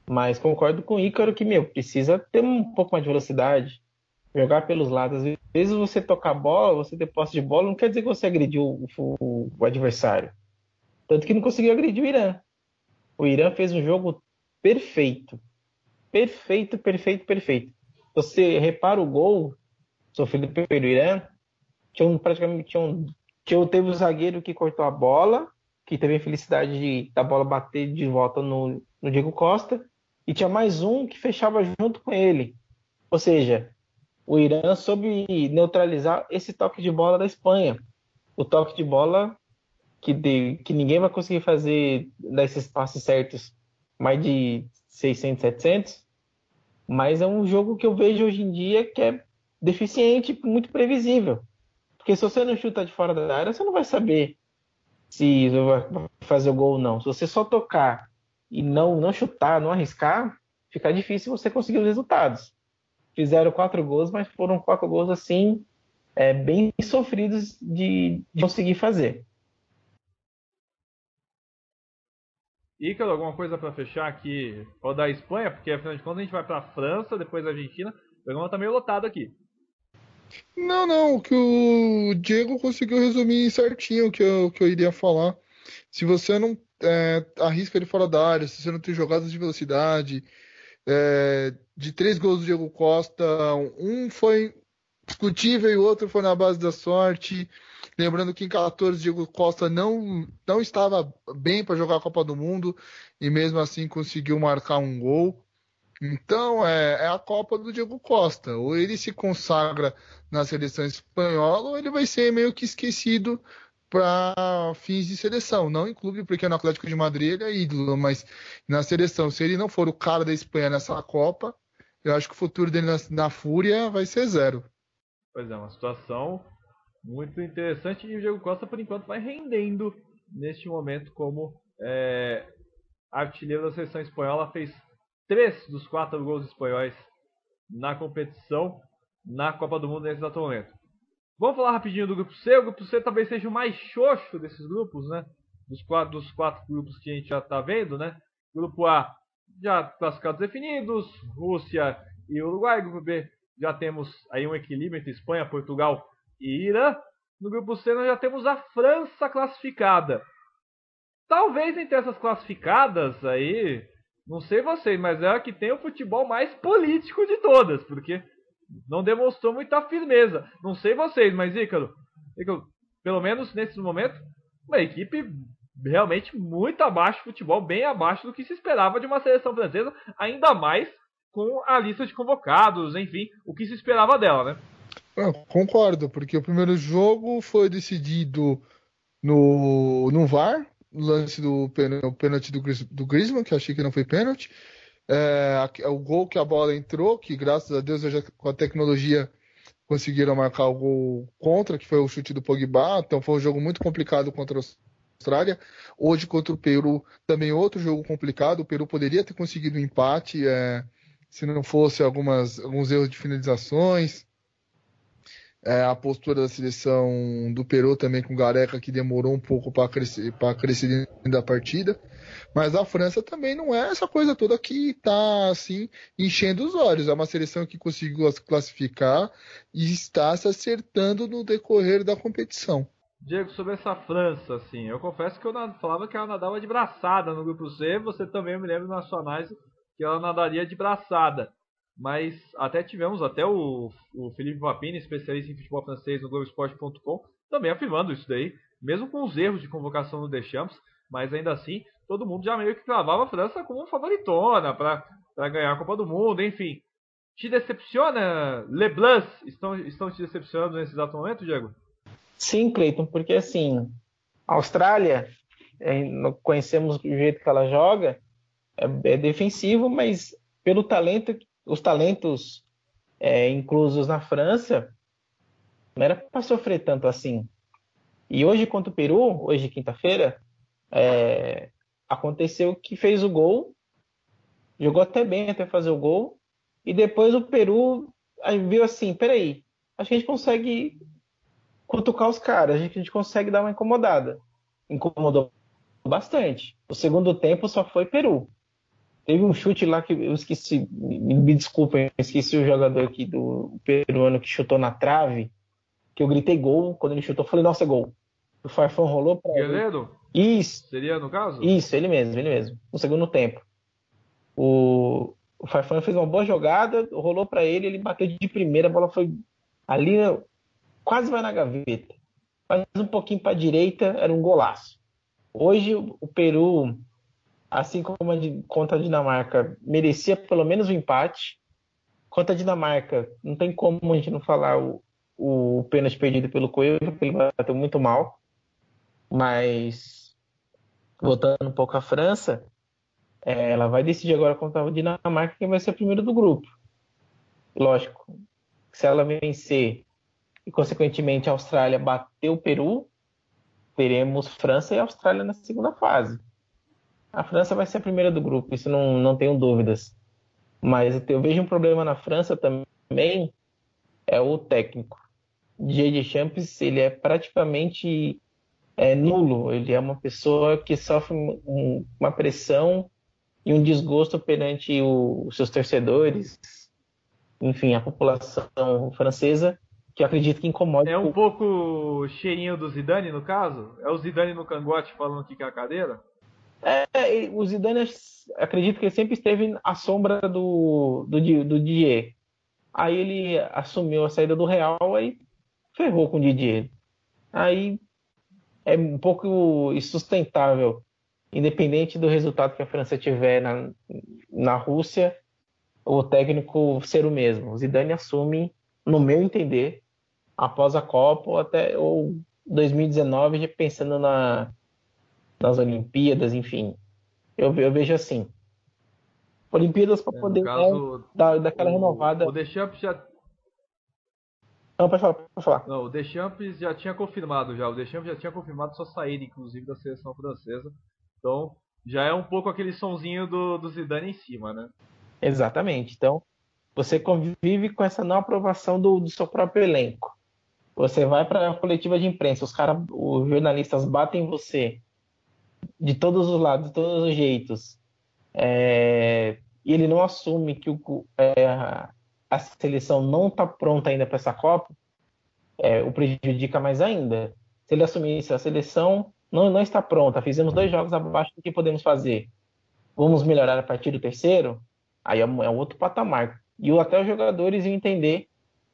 Mas concordo com o Ícaro que, meu, precisa ter um pouco mais de velocidade. Jogar pelos lados. Às vezes você tocar bola, você ter posse de bola, não quer dizer que você agrediu o, o, o adversário. Tanto que não conseguiu agredir o Irã. O Irã fez um jogo perfeito. Perfeito, perfeito, perfeito. Você repara o gol sofrido pelo Irã, tinha um, praticamente tinha um, tinha, teve o zagueiro que cortou a bola, que teve a felicidade de da bola bater de volta no, no Diego Costa, e tinha mais um que fechava junto com ele. Ou seja, o Irã soube neutralizar esse toque de bola da Espanha. O toque de bola que, de, que ninguém vai conseguir fazer nesses passes certos mais de 600, 700. Mas é um jogo que eu vejo hoje em dia que é deficiente, muito previsível. Porque se você não chuta de fora da área, você não vai saber se vai fazer o gol ou não. Se você só tocar e não, não chutar, não arriscar, fica difícil você conseguir os resultados. Fizeram quatro gols, mas foram quatro gols assim, é, bem sofridos de, de conseguir fazer. Ícaro, alguma coisa para fechar aqui? Ou da Espanha, porque afinal de contas a gente vai para a França, depois a Argentina. O programa tá meio lotado aqui. Não, não, o que o Diego conseguiu resumir certinho o que eu, que eu iria falar. Se você não é, arrisca ele fora da área, se você não tem jogadas de velocidade, é, de três gols do Diego Costa, um foi discutível e o outro foi na base da sorte. Lembrando que em 14 Diego Costa não, não estava bem para jogar a Copa do Mundo e mesmo assim conseguiu marcar um gol. Então é, é, a Copa do Diego Costa. Ou ele se consagra na seleção espanhola, ou ele vai ser meio que esquecido para fins de seleção. Não em clube, porque no Atlético de Madrid ele é ídolo, mas na seleção, se ele não for o cara da Espanha nessa Copa, eu acho que o futuro dele na, na Fúria vai ser zero. Pois é, uma situação muito interessante e o Diego Costa, por enquanto, vai rendendo neste momento como é, artilheiro da seleção espanhola. Fez três dos quatro gols espanhóis na competição, na Copa do Mundo nesse exato momento. Vamos falar rapidinho do grupo C. O grupo C talvez seja o mais xoxo desses grupos, né? Dos quatro, dos quatro grupos que a gente já está vendo, né? Grupo A, já classificados definidos, Rússia e Uruguai. Grupo B, já temos aí um equilíbrio entre Espanha, Portugal e Irã. No grupo C, nós já temos a França classificada. Talvez entre essas classificadas aí, não sei vocês, mas é a que tem o futebol mais político de todas, porque não demonstrou muita firmeza. Não sei vocês, mas Ícaro, Ícaro pelo menos nesse momento, uma equipe realmente muito abaixo de futebol, bem abaixo do que se esperava de uma seleção francesa, ainda mais com a lista de convocados, enfim, o que se esperava dela, né? Eu concordo, porque o primeiro jogo foi decidido no, no VAR, lance do pênalti do, do Griezmann, que achei que não foi pênalti. É, o gol que a bola entrou, que graças a Deus já, com a tecnologia conseguiram marcar o gol contra, que foi o chute do Pogba. Então foi um jogo muito complicado contra a Austrália. Hoje contra o Peru, também outro jogo complicado. O Peru poderia ter conseguido um empate é, se não fosse algumas, alguns erros de finalizações. É, a postura da seleção do Peru também com o Gareca, que demorou um pouco para crescer, crescer dentro da partida. Mas a França também não é essa coisa toda que está assim enchendo os olhos. É uma seleção que conseguiu classificar e está se acertando no decorrer da competição. Diego, sobre essa França, assim, eu confesso que eu falava que ela nadava de braçada no grupo C. Você também me lembra na sua análise que ela nadaria de braçada. Mas até tivemos até o, o Felipe Vapini, especialista em futebol francês no Globoesporte.com, também afirmando isso daí, mesmo com os erros de convocação no Deschamps, mas ainda assim todo mundo já meio que cravava a França como favoritona para ganhar a Copa do Mundo, enfim. Te decepciona? Le Blancs estão, estão te decepcionando nesse exato momento, Diego? Sim, Cleiton, porque assim, a Austrália, é, conhecemos o jeito que ela joga, é, é defensivo, mas pelo talento, os talentos é, inclusos na França, não era para sofrer tanto assim. E hoje contra o Peru, hoje quinta-feira, é, aconteceu que fez o gol, jogou até bem até fazer o gol, e depois o Peru viu assim, peraí, acho que a gente consegue cutucar os caras, a gente, a gente consegue dar uma incomodada. Incomodou bastante. O segundo tempo só foi Peru. Teve um chute lá que eu esqueci, me desculpem, eu esqueci o jogador aqui do peruano que chutou na trave, que eu gritei gol, quando ele chutou, falei, nossa, gol. O Farfão rolou para Guerreiro? Isso. Seria no caso? Isso, ele mesmo, ele mesmo. No segundo tempo. O, o Farfão fez uma boa jogada, rolou para ele, ele bateu de primeira, a bola foi ali, quase vai na gaveta. Faz um pouquinho para a direita, era um golaço. Hoje o Peru, assim como a de, contra a Dinamarca, merecia pelo menos um empate. Contra a Dinamarca, não tem como a gente não falar o, o pênalti perdido pelo Coelho, porque ele bateu muito mal. Mas voltando um pouco à França, é, ela vai decidir agora contra a Dinamarca quem vai ser o primeiro do grupo. Lógico, se ela vencer e, consequentemente, a Austrália bater o Peru, teremos França e Austrália na segunda fase. A França vai ser a primeira do grupo, isso não, não tenho dúvidas. Mas eu vejo um problema na França também, é o técnico. J.J. Champs, ele é praticamente é nulo. Ele é uma pessoa que sofre um, uma pressão e um desgosto perante o, os seus torcedores, enfim, a população francesa, que eu acredito que incomoda. É um pouco cheirinho do Zidane, no caso? É o Zidane no cangote falando que é a cadeira? É, o Zidane, acredito que ele sempre esteve à sombra do, do, do Didier. Aí ele assumiu a saída do Real e ferrou com o Didier. aí é um pouco insustentável, independente do resultado que a França tiver na, na Rússia, o técnico ser o mesmo. O Zidane assume, no meu entender, após a Copa ou até ou 2019, já pensando na, nas Olimpíadas, enfim. Eu, eu vejo assim. Olimpíadas para é, poder caso, né, dar, dar aquela o, renovada. O Deschamps já. Não, pode falar, pode falar. Não, o Deschamps já tinha confirmado já. O Deschamps já tinha confirmado sua saída, inclusive, da seleção francesa. Então, já é um pouco aquele sonzinho do, do Zidane em cima, né? Exatamente. Então, você convive com essa não aprovação do, do seu próprio elenco. Você vai para a coletiva de imprensa, os cara, os jornalistas batem você de todos os lados, de todos os jeitos. É, e ele não assume que o, é, a seleção não está pronta ainda para essa Copa, é, o prejudica mais ainda. Se ele assumisse a seleção não, não está pronta, fizemos dois jogos abaixo do que podemos fazer, vamos melhorar a partir do terceiro, aí é, é outro patamar. E até os jogadores iam entender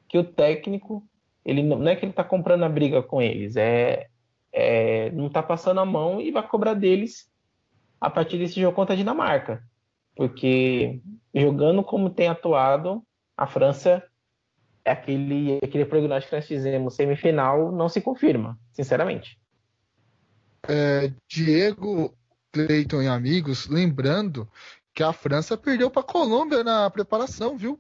que o técnico ele não é que ele está comprando a briga com eles, é, é não está passando a mão e vai cobrar deles a partir desse jogo contra a Dinamarca. Porque jogando como tem atuado, a França, é aquele, aquele prognóstico que nós fizemos semifinal, não se confirma, sinceramente. É, Diego, Cleiton e amigos, lembrando que a França perdeu para a Colômbia na preparação, viu?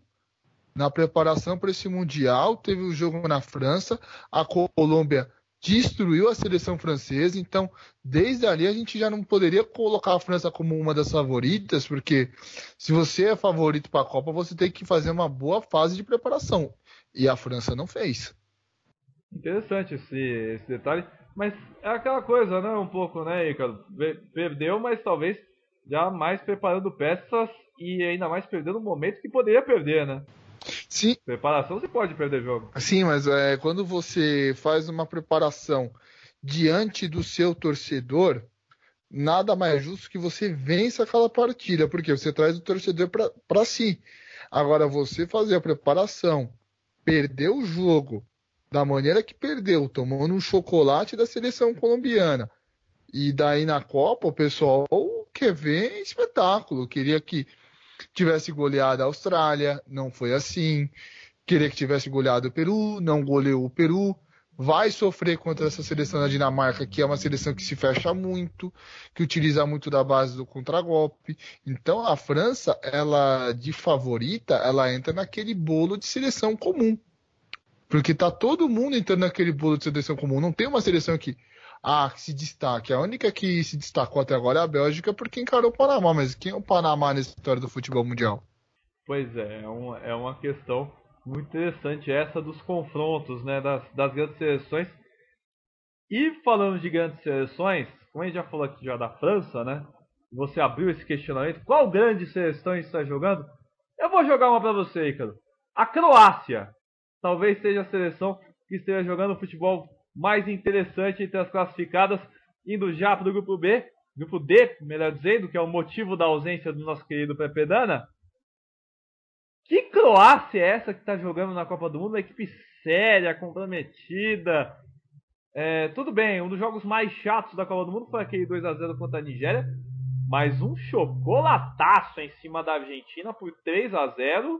na preparação para esse Mundial. Teve o um jogo na França, a Colômbia destruiu a seleção francesa, então desde ali a gente já não poderia colocar a França como uma das favoritas, porque se você é favorito para a Copa, você tem que fazer uma boa fase de preparação. E a França não fez. Interessante esse, esse detalhe, mas é aquela coisa, né? Um pouco, né, Ricardo? Perdeu, mas talvez já mais preparando peças e ainda mais perdendo um momento que poderia perder, né? Sim. Preparação você pode perder jogo. Sim, mas é, quando você faz uma preparação diante do seu torcedor, nada mais justo que você vença aquela partida, porque você traz o torcedor para si. Agora, você fazer a preparação, perder o jogo da maneira que perdeu, tomando um chocolate da seleção colombiana, e daí na Copa o pessoal quer ver espetáculo, queria que tivesse goleado a Austrália, não foi assim. Queria que tivesse goleado o Peru, não goleou o Peru. Vai sofrer contra essa seleção da Dinamarca, que é uma seleção que se fecha muito, que utiliza muito da base do contragolpe. Então a França, ela de favorita, ela entra naquele bolo de seleção comum. Porque tá todo mundo entrando naquele bolo de seleção comum. Não tem uma seleção que ah, que se destaque. A única que se destacou até agora é a Bélgica porque encarou o Panamá. Mas quem é o Panamá nessa história do futebol mundial? Pois é, é uma, é uma questão muito interessante essa dos confrontos né, das, das grandes seleções. E falando de grandes seleções, como a gente já falou aqui já da França, né? Você abriu esse questionamento. Qual grande seleção está jogando? Eu vou jogar uma para você, Icaro. A Croácia. Talvez seja a seleção que esteja jogando futebol mais interessante entre as classificadas, indo já para o grupo B, grupo D, melhor dizendo, que é o motivo da ausência do nosso querido Pepe Dana. Que Croácia é essa que está jogando na Copa do Mundo? Uma equipe séria, comprometida. É, tudo bem, um dos jogos mais chatos da Copa do Mundo foi aquele 2 a 0 contra a Nigéria, mas um chocolataço em cima da Argentina por 3 a 0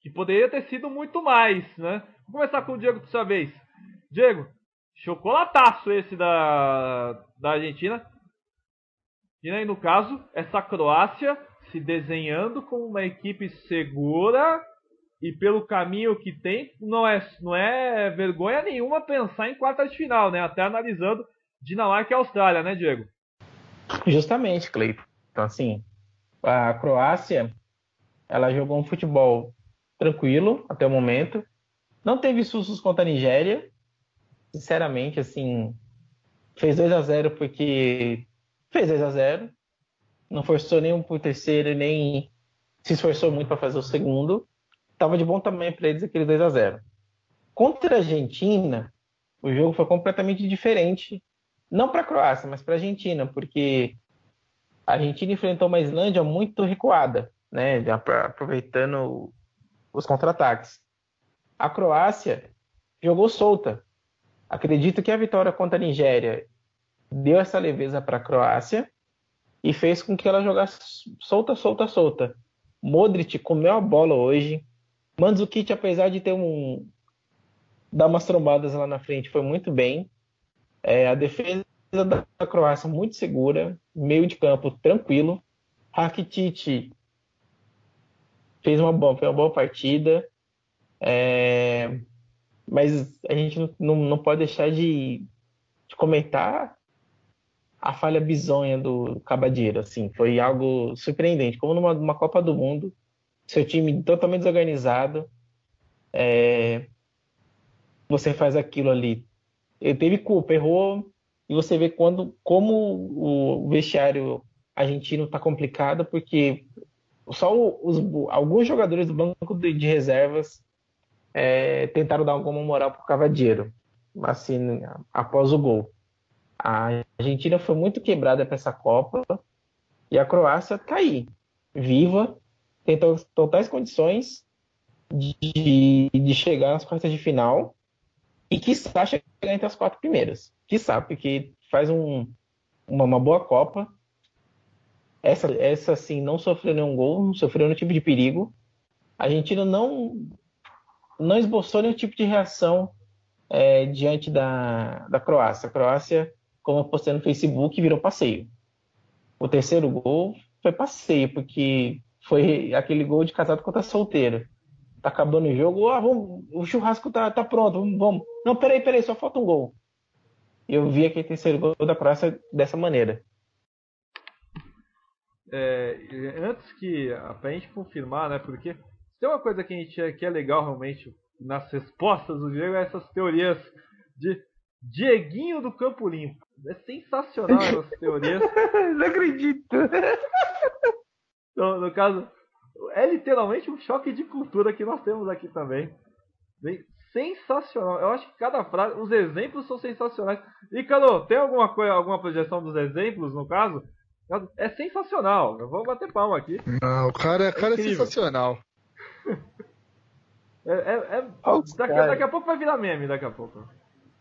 que poderia ter sido muito mais, né? Vou começar com o Diego dessa vez. Diego, chocolataço esse da, da Argentina. E aí, no caso, essa Croácia se desenhando como uma equipe segura e pelo caminho que tem, não é, não é vergonha nenhuma pensar em quartas de final, né? Até analisando Dinamarca e Austrália, né, Diego? Justamente, Cleiton. Então, assim, a Croácia, ela jogou um futebol tranquilo até o momento. Não teve sustos contra a Nigéria, sinceramente, assim, fez 2 a 0 porque fez 2 a 0 não forçou nenhum pro terceiro, nem se esforçou muito para fazer o segundo. Tava de bom tamanho para eles aquele 2 a 0 Contra a Argentina, o jogo foi completamente diferente. Não para a Croácia, mas para a Argentina, porque a Argentina enfrentou uma Islândia muito recuada, né? Aproveitando os contra-ataques. A Croácia jogou solta Acredito que a vitória contra a Nigéria deu essa leveza para a Croácia e fez com que ela jogasse solta, solta, solta. Modric comeu a bola hoje. Mandzukic, apesar de ter um dar umas trombadas lá na frente, foi muito bem. É, a defesa da Croácia muito segura, meio de campo tranquilo. Rakitic fez uma boa, foi uma boa partida. É, mas a gente não, não pode deixar de, de comentar a falha bizonha do Cabadeiro, assim, foi algo surpreendente. Como numa, numa Copa do Mundo, seu time totalmente desorganizado, é, você faz aquilo ali. Ele teve culpa, errou, e você vê quando, como o vestiário argentino está complicado, porque só os, alguns jogadores do banco de, de reservas é, tentaram dar alguma moral para o Cavadeiro, assim, após o gol. A Argentina foi muito quebrada para essa Copa e a Croácia está aí, viva, tem totais condições de, de chegar nas quartas de final e que está chegar entre as quatro primeiras. Que sabe, porque faz um, uma, uma, boa Copa. Essa, essa sim não sofreu nenhum gol, não sofreu nenhum tipo de perigo. A Argentina não, não esboçou nenhum tipo de reação é, diante da, da Croácia. A Croácia como eu postei no Facebook, virou passeio. O terceiro gol foi passeio, porque foi aquele gol de casado contra solteiro. Tá acabando o jogo, ah, vamos, o churrasco tá, tá pronto, vamos, vamos. Não, peraí, peraí, só falta um gol. Eu vi aquele terceiro gol da Croácia dessa maneira. É, antes que, pra gente confirmar, né, porque tem uma coisa que, a gente, que é legal realmente nas respostas do Diego, é essas teorias de Dieguinho do Campo Limpo. É sensacional *laughs* essas teorias. Não acredito. Então, no caso, é literalmente um choque de cultura que nós temos aqui também. Bem, sensacional. Eu acho que cada frase, os exemplos são sensacionais. E, Calo, tem alguma coisa, alguma projeção dos exemplos, no caso? É sensacional. Eu vou bater palma aqui. Não, o cara, é, cara é, é sensacional. É, é, é daqui, daqui, a pouco vai virar meme, daqui a pouco.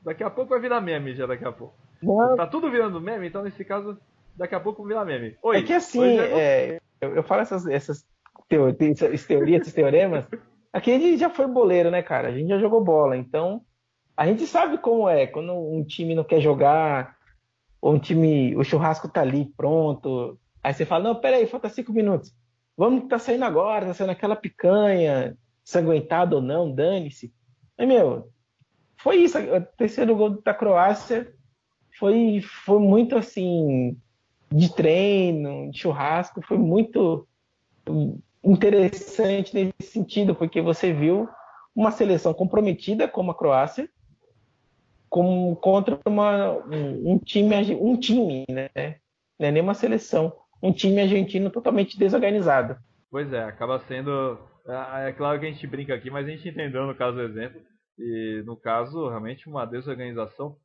Daqui a pouco vai virar meme já daqui a pouco. Não. Tá tudo virando meme, então nesse caso, daqui a pouco vira meme. Oi. É que assim, Oi, é, eu, eu, falo essas, essas teorias, esses teoremas. *laughs* Aqui a gente já foi boleiro, né, cara? A gente já jogou bola, então a gente sabe como é quando um time não quer jogar, ou um time, o churrasco tá ali pronto. Aí você fala, não, peraí, falta cinco minutos. Vamos que tá saindo agora, tá saindo aquela picanha, sanguentado ou não, dane-se. Aí, meu, foi isso. O terceiro gol da Croácia foi, foi muito assim de treino, de churrasco, foi muito interessante nesse sentido, porque você viu uma seleção comprometida como a Croácia como contra uma, um, um, time um time, né? Não é nem uma seleção, um time argentino totalmente desorganizado. Pois é, acaba sendo é, é claro que a gente brinca aqui, mas a gente entendeu no caso do exemplo e no caso realmente uma desorganização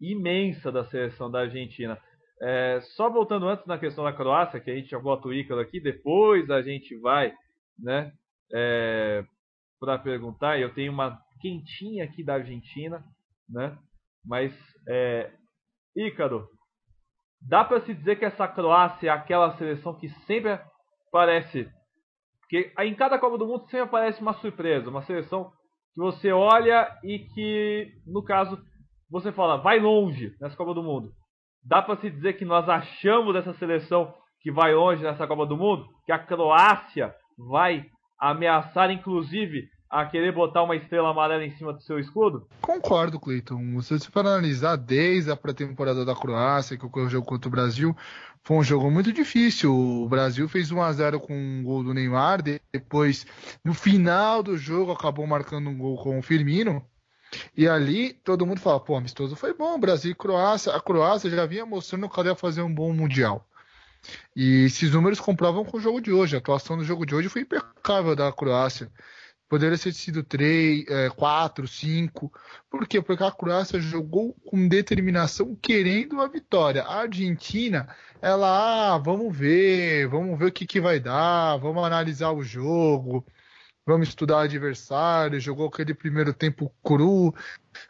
imensa da seleção da Argentina. É, só voltando antes na questão da Croácia, que a gente bota o Ícaro aqui, depois a gente vai né, é, para perguntar. Eu tenho uma quentinha aqui da Argentina, né? Mas, é, Ícaro, dá para se dizer que essa Croácia é aquela seleção que sempre parece. Que em cada Copa do Mundo sempre aparece uma surpresa, uma seleção que você olha e que, no caso, você fala, vai longe nessa Copa do Mundo. Dá para se dizer que nós achamos dessa seleção que vai longe nessa Copa do Mundo, que a Croácia vai ameaçar, inclusive, a querer botar uma estrela amarela em cima do seu escudo? Concordo, Cleiton. Se você for analisar desde a pré-temporada da Croácia, que ocorreu o jogo contra o Brasil, foi um jogo muito difícil. O Brasil fez 1 a 0 com um gol do Neymar, depois no final do jogo acabou marcando um gol com o Firmino. E ali todo mundo fala, pô, amistoso foi bom, Brasil e Croácia. A Croácia já vinha mostrando que ela ia fazer um bom mundial. E esses números comprovam com o jogo de hoje. A atuação do jogo de hoje foi impecável da Croácia. Poderia ter sido 3, 4, 5. Por quê? Porque a Croácia jogou com determinação, querendo a vitória. A Argentina, ela, ah, vamos ver, vamos ver o que, que vai dar, vamos analisar o jogo vamos estudar adversário, jogou aquele primeiro tempo cru,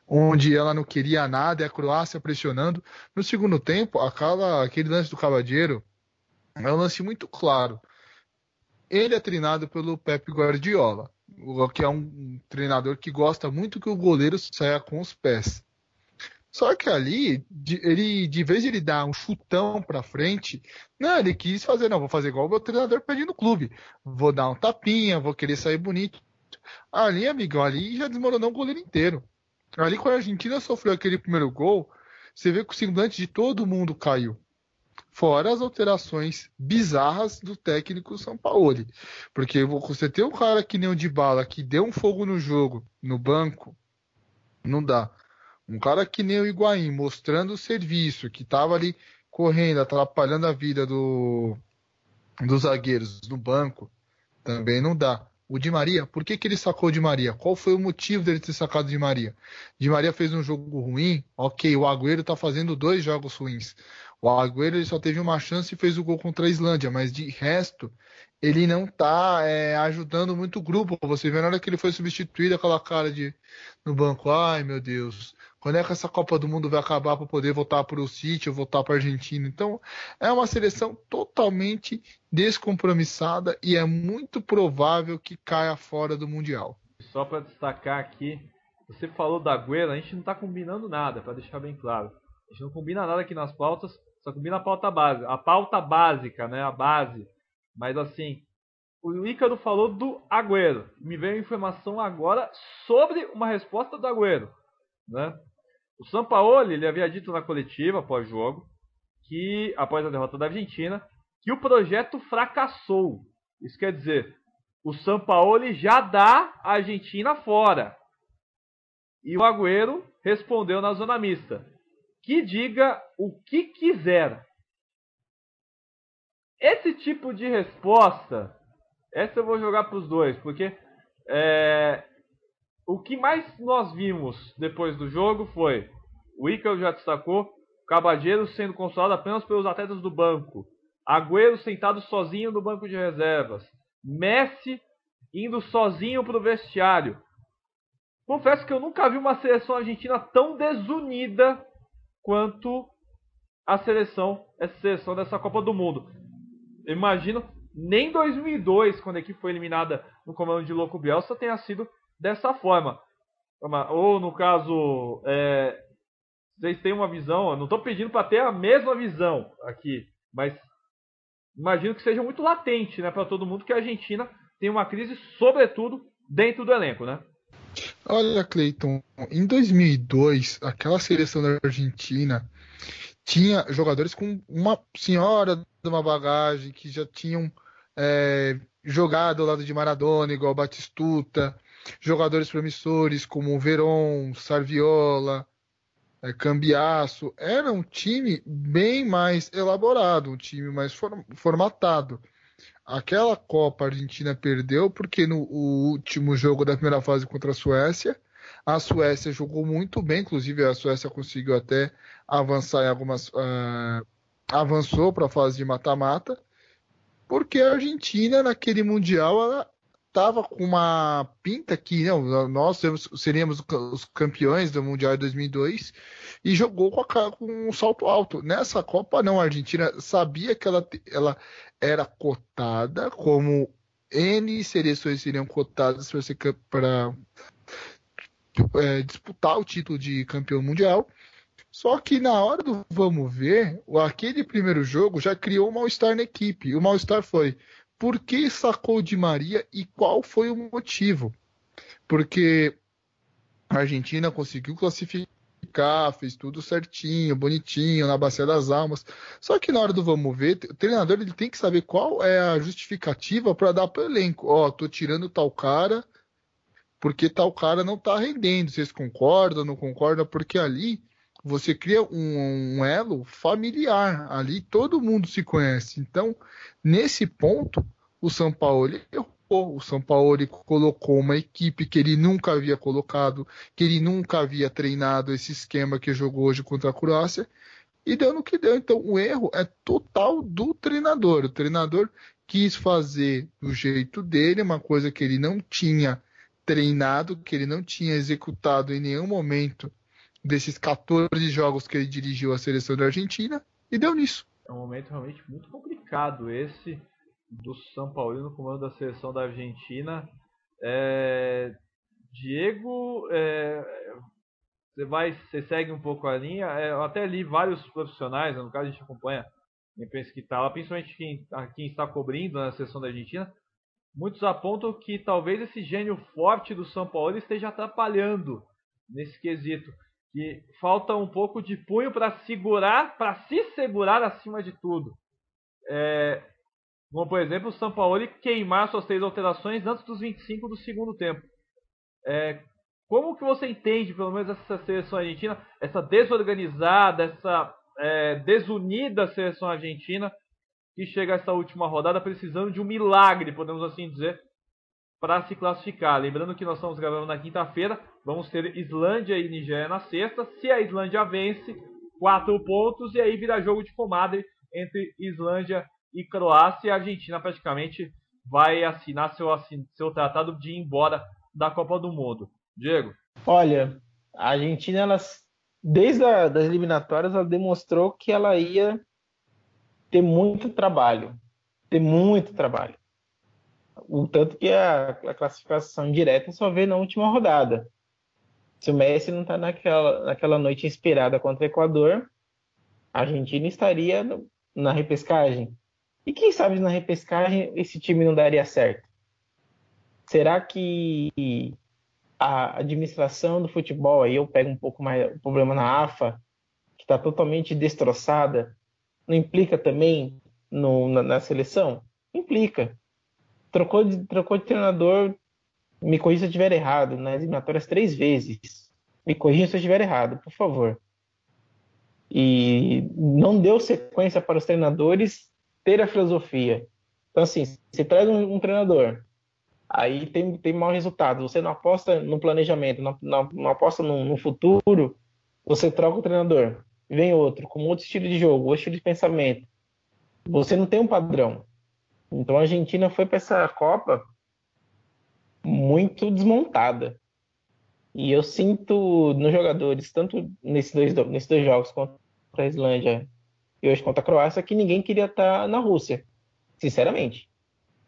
onde ela não queria nada, e a Croácia pressionando. No segundo tempo, aquela, aquele lance do Cavadeiro é um lance muito claro. Ele é treinado pelo Pep Guardiola, que é um treinador que gosta muito que o goleiro saia com os pés. Só que ali, ele, de vez de ele dar um chutão pra frente, não, ele quis fazer, não, vou fazer igual o meu treinador pedindo no clube. Vou dar um tapinha, vou querer sair bonito. Ali, amigão, ali já desmoronou o goleiro inteiro. Ali, quando a Argentina sofreu aquele primeiro gol, você vê que o semblante de todo mundo caiu. Fora as alterações bizarras do técnico São Paulo. Porque você tem um cara que nem o de bala que deu um fogo no jogo, no banco, não dá. Um cara que nem o Higuaín, mostrando o serviço, que estava ali correndo, atrapalhando a vida do, dos zagueiros no banco, também não dá. O Di Maria, por que, que ele sacou o Di Maria? Qual foi o motivo dele ter sacado o Di Maria? Di Maria fez um jogo ruim, ok, o Agüero está fazendo dois jogos ruins. O Agüero ele só teve uma chance e fez o gol contra a Islândia, mas de resto, ele não tá é, ajudando muito o grupo. Você vê na hora que ele foi substituído, aquela cara de no banco, ai meu Deus, quando é que essa Copa do Mundo vai acabar para poder voltar para o ou voltar para a Argentina? Então, é uma seleção totalmente descompromissada e é muito provável que caia fora do Mundial. Só para destacar aqui, você falou da Agüero, a gente não está combinando nada, para deixar bem claro. A gente não combina nada aqui nas pautas, só combina a pauta básica. A pauta básica, né? A base. Mas assim, o Ícaro falou do Agüero. Me veio informação agora sobre uma resposta do Agüero. Né? O Sampaoli ele havia dito na coletiva após o jogo que após a derrota da Argentina que o projeto fracassou. Isso quer dizer, o Sampaoli já dá a Argentina fora. E o Agüero respondeu na zona mista: que diga o que quiser. Esse tipo de resposta, essa eu vou jogar para os dois, porque é, o que mais nós vimos depois do jogo foi o Ícaro já destacou, Cabadeiro sendo consolado apenas pelos atletas do banco, Agüero sentado sozinho no banco de reservas, Messi indo sozinho para o vestiário. Confesso que eu nunca vi uma seleção argentina tão desunida quanto a seleção, essa seleção dessa Copa do Mundo. Imagino nem 2002, quando a equipe foi eliminada no comando de Louco Bielsa, tenha sido dessa forma. Ou no caso, é, vocês têm uma visão, eu não estou pedindo para ter a mesma visão aqui, mas imagino que seja muito latente né, para todo mundo que a Argentina tem uma crise, sobretudo, dentro do elenco, né? Olha, Cleiton, em 2002, aquela seleção da Argentina tinha jogadores com uma senhora de uma bagagem que já tinham é, jogado ao lado de Maradona, igual Batistuta, jogadores promissores como Veron, Sarviola, é, Cambiaço. Era um time bem mais elaborado, um time mais formatado. Aquela Copa Argentina perdeu porque no último jogo da primeira fase contra a Suécia, a Suécia jogou muito bem, inclusive a Suécia conseguiu até avançar em algumas. Uh, avançou para a fase de mata-mata, porque a Argentina naquele Mundial ela estava com uma pinta que não, nós seríamos os campeões do Mundial de 2002 e jogou com, a, com, um salto alto. Nessa Copa, não, a Argentina sabia que ela, ela era cotada, como N seleções seriam cotadas para é, disputar o título de campeão mundial. Só que na hora do vamos ver, aquele primeiro jogo já criou um mal-estar na equipe. O mal-estar foi por que sacou de Maria e qual foi o motivo. Porque a Argentina conseguiu classificar, fez tudo certinho, bonitinho, na Bacia das Almas. Só que na hora do vamos ver, o treinador ele tem que saber qual é a justificativa para dar para o elenco. Ó, oh, tô tirando tal cara porque tal cara não tá rendendo. Vocês concordam, não concordam? Porque ali você cria um, um, elo familiar. Ali todo mundo se conhece. Então, nesse ponto, o São Paulo errou. O São Paulo colocou uma equipe que ele nunca havia colocado, que ele nunca havia treinado esse esquema que jogou hoje contra a Croácia, e deu no que deu. Então, o erro é total do treinador. O treinador quis fazer do jeito dele, uma coisa que ele não tinha treinado, que ele não tinha executado em nenhum momento desses 14 jogos que ele dirigiu a seleção da Argentina, e deu nisso. É um momento realmente muito complicado esse do São Paulo no comando da seleção da Argentina. É... Diego, é... você vai, você segue um pouco a linha. É, eu até li vários profissionais, no caso a gente acompanha a imprensa que está lá, principalmente quem, quem está cobrindo na seleção da Argentina. Muitos apontam que talvez esse gênio forte do São Paulo esteja atrapalhando nesse quesito que falta um pouco de punho para segurar, para se segurar acima de tudo. É, como por exemplo o São Paulo queimar suas três alterações antes dos 25 do segundo tempo. É, como que você entende, pelo menos essa seleção argentina, essa desorganizada, essa é, desunida seleção argentina que chega a essa última rodada precisando de um milagre, podemos assim dizer, para se classificar. Lembrando que nós estamos gravando na quinta-feira, vamos ter Islândia e Nigéria na sexta. Se a Islândia vence, quatro pontos e aí vira jogo de comadre entre Islândia e Croácia. E a Argentina praticamente vai assinar seu, seu tratado de ir embora da Copa do Mundo. Diego? Olha, a Argentina, ela, desde a, das eliminatórias, ela demonstrou que ela ia ter muito trabalho. Ter muito trabalho. O tanto que a, a classificação direta só vê na última rodada. Se o Messi não está naquela, naquela noite inspirada contra o Equador, a Argentina estaria no, na repescagem. E quem sabe na repescagem esse time não daria certo? Será que a administração do futebol, aí eu pego um pouco mais o problema na AFA, que está totalmente destroçada, não implica também no, na, na, seleção? Implica trocou de, trocou de treinador, me corrija se eu estiver errado, nas eliminatórias três vezes. Me corrija se eu estiver errado, por favor. E não deu sequência para os treinadores ter a filosofia. Então, assim, você traz um, um treinador, aí tem, tem mau resultado, você não aposta no planejamento, não, não, não aposta no, no, futuro, você troca o treinador, vem outro, com outro estilo de jogo, outro estilo de pensamento. Você não tem um padrão. Então a Argentina foi para essa Copa muito desmontada. E eu sinto nos jogadores, tanto nesses dois, nesses dois jogos contra a Islândia e hoje contra a Croácia, que ninguém queria estar na Rússia. Sinceramente.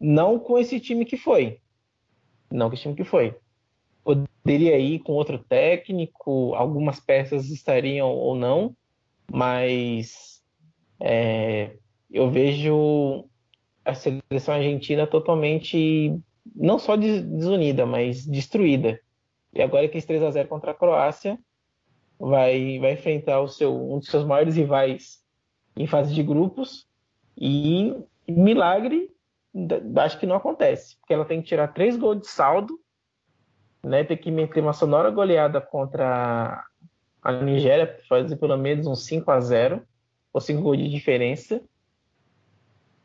Não com esse time que foi. Não com esse time que foi. Poderia ir com outro técnico, algumas peças estariam ou não, mas é, eu vejo a seleção argentina totalmente não só desunida, mas destruída. E agora que 3 a 0 contra a Croácia, vai vai enfrentar o seu um dos seus maiores rivais em fase de grupos e milagre acho que não acontece, porque ela tem que tirar três gols de saldo, né? Tem que meter uma sonora goleada contra a Nigéria, fazer pelo menos uns 5 a 0 ou 5 gols de diferença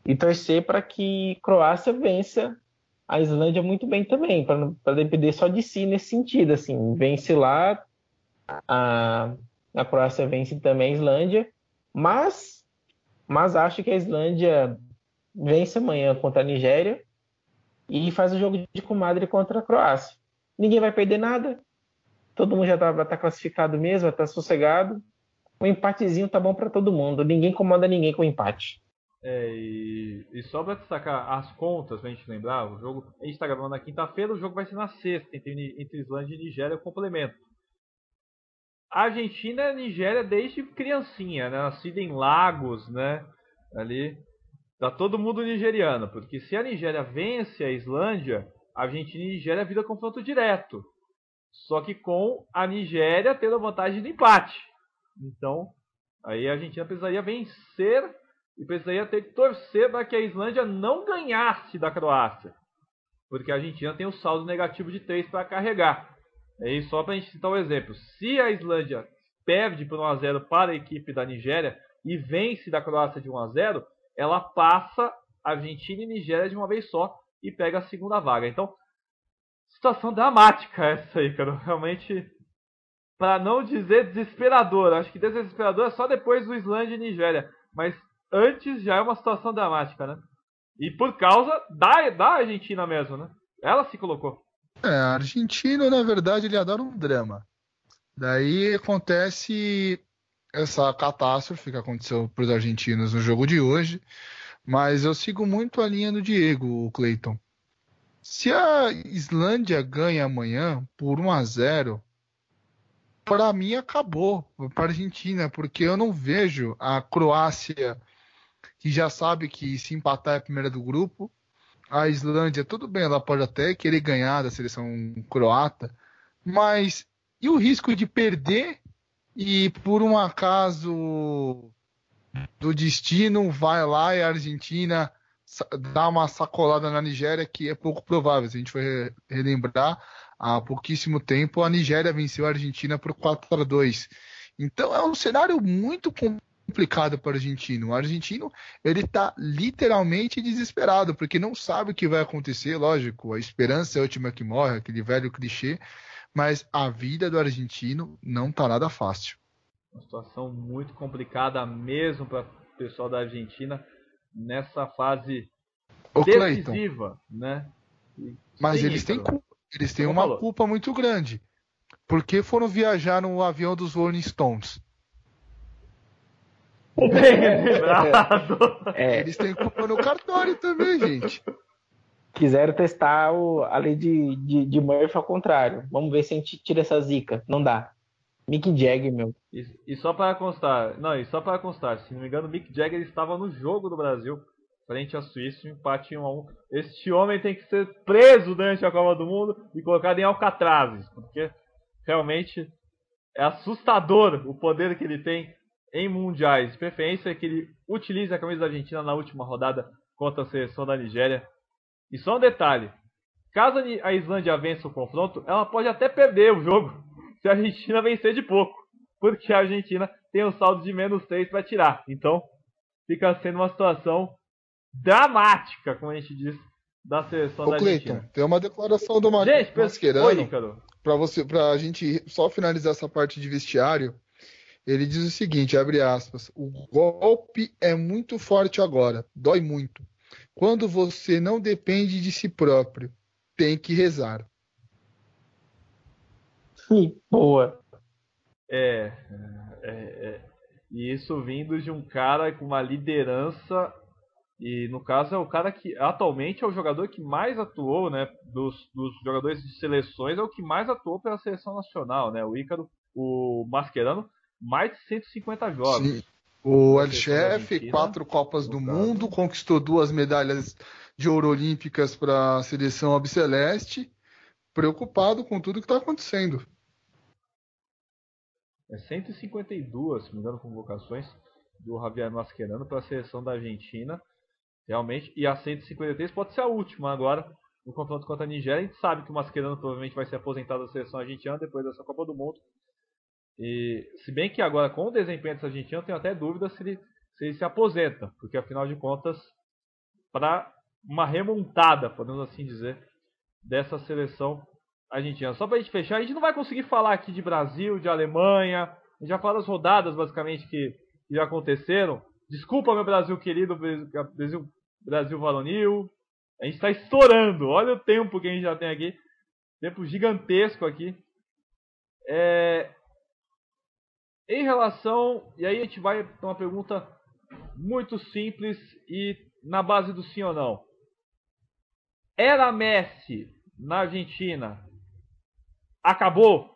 e torcer para que Croácia vença a Islândia muito bem também, para depender só de si nesse sentido, assim, vence lá, a, a Croácia vence também a Islândia, mas, mas acho que a Islândia vence amanhã contra a Nigéria e faz o jogo de comadre contra a Croácia. Ninguém vai perder nada, todo mundo já está tá classificado mesmo, está sossegado, um empatezinho tá bom para todo mundo, ninguém comanda ninguém com empate. É, e, e, só para destacar as contas, pra gente lembrar, o jogo. A gente está gravando na quinta-feira, o jogo vai ser na sexta, entre, entre Islândia e Nigéria, o complemento. A Argentina e Nigéria desde criancinha, né? Nascida em Lagos, né? Ali. Tá todo mundo nigeriano, porque se a Nigéria vence a Islândia, a Argentina e a Nigéria vira confronto direto. Só que com a Nigéria tendo a vantagem do empate. Então, aí a Argentina precisaria vencer e precisaria ter que torcer para que a Islândia não ganhasse da Croácia. Porque a Argentina tem um saldo negativo de 3 para carregar. E só para a gente citar um exemplo. Se a Islândia perde por 1x0 para a equipe da Nigéria e vence da Croácia de 1x0, ela passa Argentina e Nigéria de uma vez só e pega a segunda vaga. Então, situação dramática essa aí, cara. Realmente, para não dizer desesperadora. Acho que desesperador é só depois do Islândia e Nigéria. Mas antes já é uma situação dramática, né? E por causa da, da Argentina mesmo, né? Ela se colocou. É, argentino, na verdade, ele adora um drama. Daí acontece essa catástrofe que aconteceu para os argentinos no jogo de hoje. Mas eu sigo muito a linha do Diego, Clayton. Se a Islândia ganha amanhã por 1 a 0 para mim acabou para a Argentina, porque eu não vejo a Croácia, que já sabe que se empatar é a primeira do grupo, a Islândia, tudo bem, ela pode até querer ganhar da seleção croata, mas e o risco de perder e por um acaso do destino vai lá e a Argentina dá uma sacolada na Nigéria que é pouco provável. Se a gente for relembrar, há pouquíssimo tempo a Nigéria venceu a Argentina por 4 a 2. Então é um cenário muito complicado para o argentino. O argentino ele está literalmente desesperado porque não sabe o que vai acontecer. Lógico, a esperança é a última que morre, aquele velho clichê. Mas a vida do argentino não está nada fácil. Uma situação muito complicada mesmo para o pessoal da Argentina nessa fase Ô, decisiva, Clayton, né? Mas eles têm, eles têm uma falou. culpa muito grande. Porque foram viajar no avião dos Rolling Stones. Bem lembrado. É. Eles têm culpa no cartório também, gente. Quiseram testar o, a lei de, de, de Murphy ao contrário. Vamos ver se a gente tira essa zica. Não dá. Mick Jagger, meu. E, e só para constar, não, e só para constar, se não me engano, Mick Jagger estava no jogo do Brasil frente à Suíça, um empate 1 a 1. Este homem tem que ser preso durante a Copa do Mundo e colocado em alcatrazes, porque realmente é assustador o poder que ele tem em mundiais. De preferência que ele utilize a camisa da Argentina na última rodada contra a seleção da Nigéria. E só um detalhe: caso a Islândia vença o confronto, ela pode até perder o jogo *laughs* se a Argentina vencer de pouco, porque a Argentina tem um saldo de menos 3 para tirar. Então, fica sendo uma situação dramática, como a gente diz, da seleção Ô, da Argentina. Clayton, tem uma declaração do Mar gente, Mascherano para você, para a gente só finalizar essa parte de vestiário. Ele diz o seguinte, abre aspas: "O golpe é muito forte agora, dói muito. Quando você não depende de si próprio, tem que rezar." Sim, boa. É, é, é, e isso vindo de um cara com uma liderança e no caso é o cara que atualmente é o jogador que mais atuou, né? Dos, dos jogadores de seleções, é o que mais atuou pela seleção nacional, né? O Ícaro, o Mascherano, mais de 150 jogos. Sim. O El Chef, quatro Copas do caso. Mundo, conquistou duas medalhas de ouro olímpicas para a seleção albiceleste, preocupado com tudo que está acontecendo. É 152, se não me engano, convocações do Javier Mascherano para a seleção da Argentina. Realmente, e a 153 pode ser a última agora no confronto contra a Nigéria. A gente sabe que o Mascherano provavelmente vai ser aposentado da seleção argentina depois dessa Copa do Mundo. E se bem que agora com o desempenho dessa Argentina, eu tenho até dúvida se ele, se ele se aposenta, porque afinal de contas, para uma remontada, podemos assim dizer, dessa seleção argentina. Só para a gente fechar, a gente não vai conseguir falar aqui de Brasil, de Alemanha, a gente já fala das rodadas basicamente que, que já aconteceram. Desculpa, meu Brasil querido, Brasil Brasil Varonil. A gente está estourando. Olha o tempo que a gente já tem aqui. Tempo gigantesco aqui. É... Em relação. E aí a gente vai para uma pergunta muito simples e na base do sim ou não. Era Messi na Argentina? Acabou?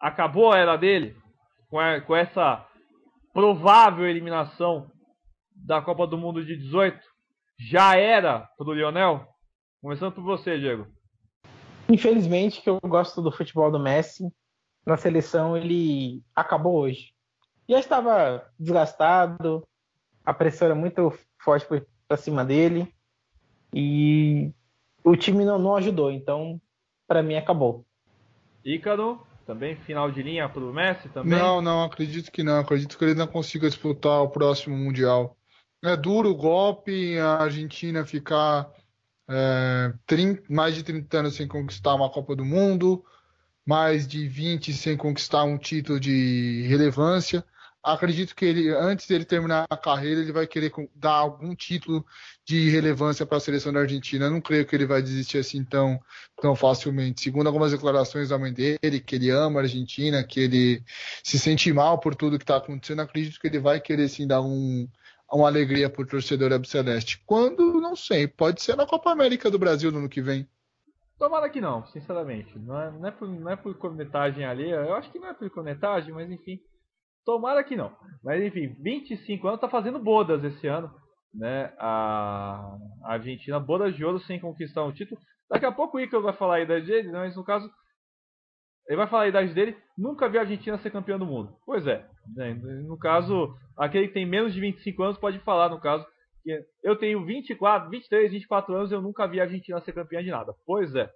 Acabou a era dele? Com, a, com essa provável eliminação da Copa do Mundo de 18? já era pro Lionel? Começando por você, Diego. Infelizmente, que eu gosto do futebol do Messi, na seleção ele acabou hoje. Já estava desgastado, a pressão era muito forte para cima dele e o time não, não ajudou, então para mim acabou. Ícaro, também final de linha para o Messi também? Não, não, acredito que não. Acredito que ele não consiga disputar o próximo Mundial. É duro o golpe, a Argentina ficar é, 30, mais de 30 anos sem conquistar uma Copa do Mundo, mais de 20 sem conquistar um título de relevância. Acredito que ele, antes dele terminar a carreira, ele vai querer dar algum título de relevância para a seleção da Argentina. não creio que ele vai desistir assim tão, tão facilmente. Segundo algumas declarações da mãe dele, que ele ama a Argentina, que ele se sente mal por tudo que está acontecendo, acredito que ele vai querer sim dar um, uma alegria para o torcedor Celeste. Quando, não sei, pode ser na Copa América do Brasil no ano que vem. Tomara que não, sinceramente. Não é, não é, por, não é por cornetagem ali. Eu acho que não é por cornetagem, mas enfim. Tomara que não. Mas enfim, 25 anos tá fazendo bodas esse ano. Né? A Argentina, bodas de ouro sem conquistar um título. Daqui a pouco o Icaro vai falar a idade dele, mas no caso. Ele vai falar a idade dele. Nunca viu a Argentina ser campeã do mundo. Pois é. Né? No caso, aquele que tem menos de 25 anos pode falar, no caso. Eu tenho 24, 23, 24 anos eu nunca vi a Argentina ser campeã de nada. Pois é.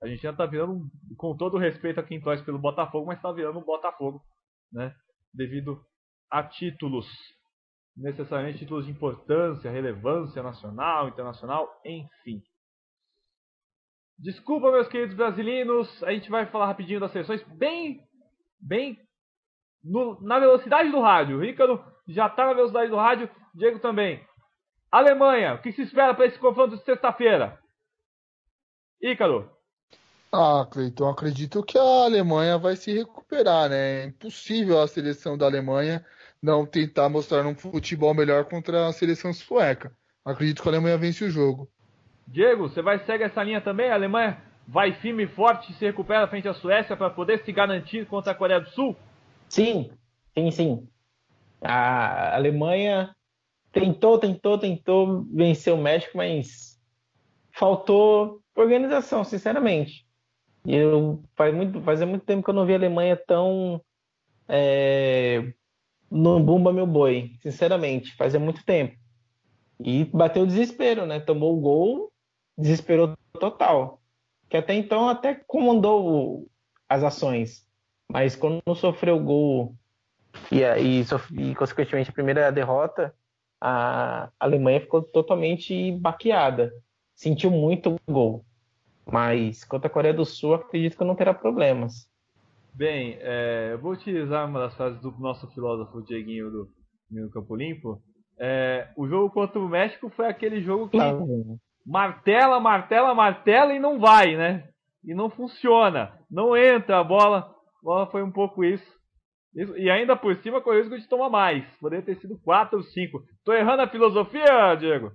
A Argentina tá virando, com todo o respeito a quem torce pelo Botafogo, mas tá virando um Botafogo. Né? devido a títulos, necessariamente títulos de importância, relevância nacional, internacional, enfim. Desculpa, meus queridos brasileiros, a gente vai falar rapidinho das seleções, bem, bem no, na velocidade do rádio. O Ricardo já está na velocidade do rádio, Diego também. Alemanha, o que se espera para esse confronto de sexta-feira? Ícaro. Ah, Cleiton, acredito que a Alemanha vai se recuperar, né? É impossível a seleção da Alemanha não tentar mostrar um futebol melhor contra a seleção sueca. Acredito que a Alemanha vence o jogo. Diego, você vai seguir essa linha também? A Alemanha vai firme e forte e se recupera frente à Suécia para poder se garantir contra a Coreia do Sul? Sim, sim, sim. A Alemanha tentou, tentou, tentou vencer o México, mas faltou organização, sinceramente. Eu faz muito, fazia muito tempo que eu não vi a Alemanha tão é, no bumba meu boi, sinceramente, fazia muito tempo. E bateu o desespero, né? Tomou o gol, desesperou total. Que até então até comandou as ações, mas quando não sofreu o gol e, e, e consequentemente a primeira derrota, a Alemanha ficou totalmente baqueada. Sentiu muito o gol. Mas quanto à Coreia do Sul, acredito que não terá problemas. Bem, é, eu vou utilizar uma das frases do nosso filósofo Dieguinho do Menino Campo Limpo. É, o jogo contra o México foi aquele jogo que martela, martela, martela e não vai, né? E não funciona. Não entra a bola. A bola foi um pouco isso. E ainda por cima correu o risco de tomar mais. Poderia ter sido 4 ou 5. Tô errando a filosofia, Diego?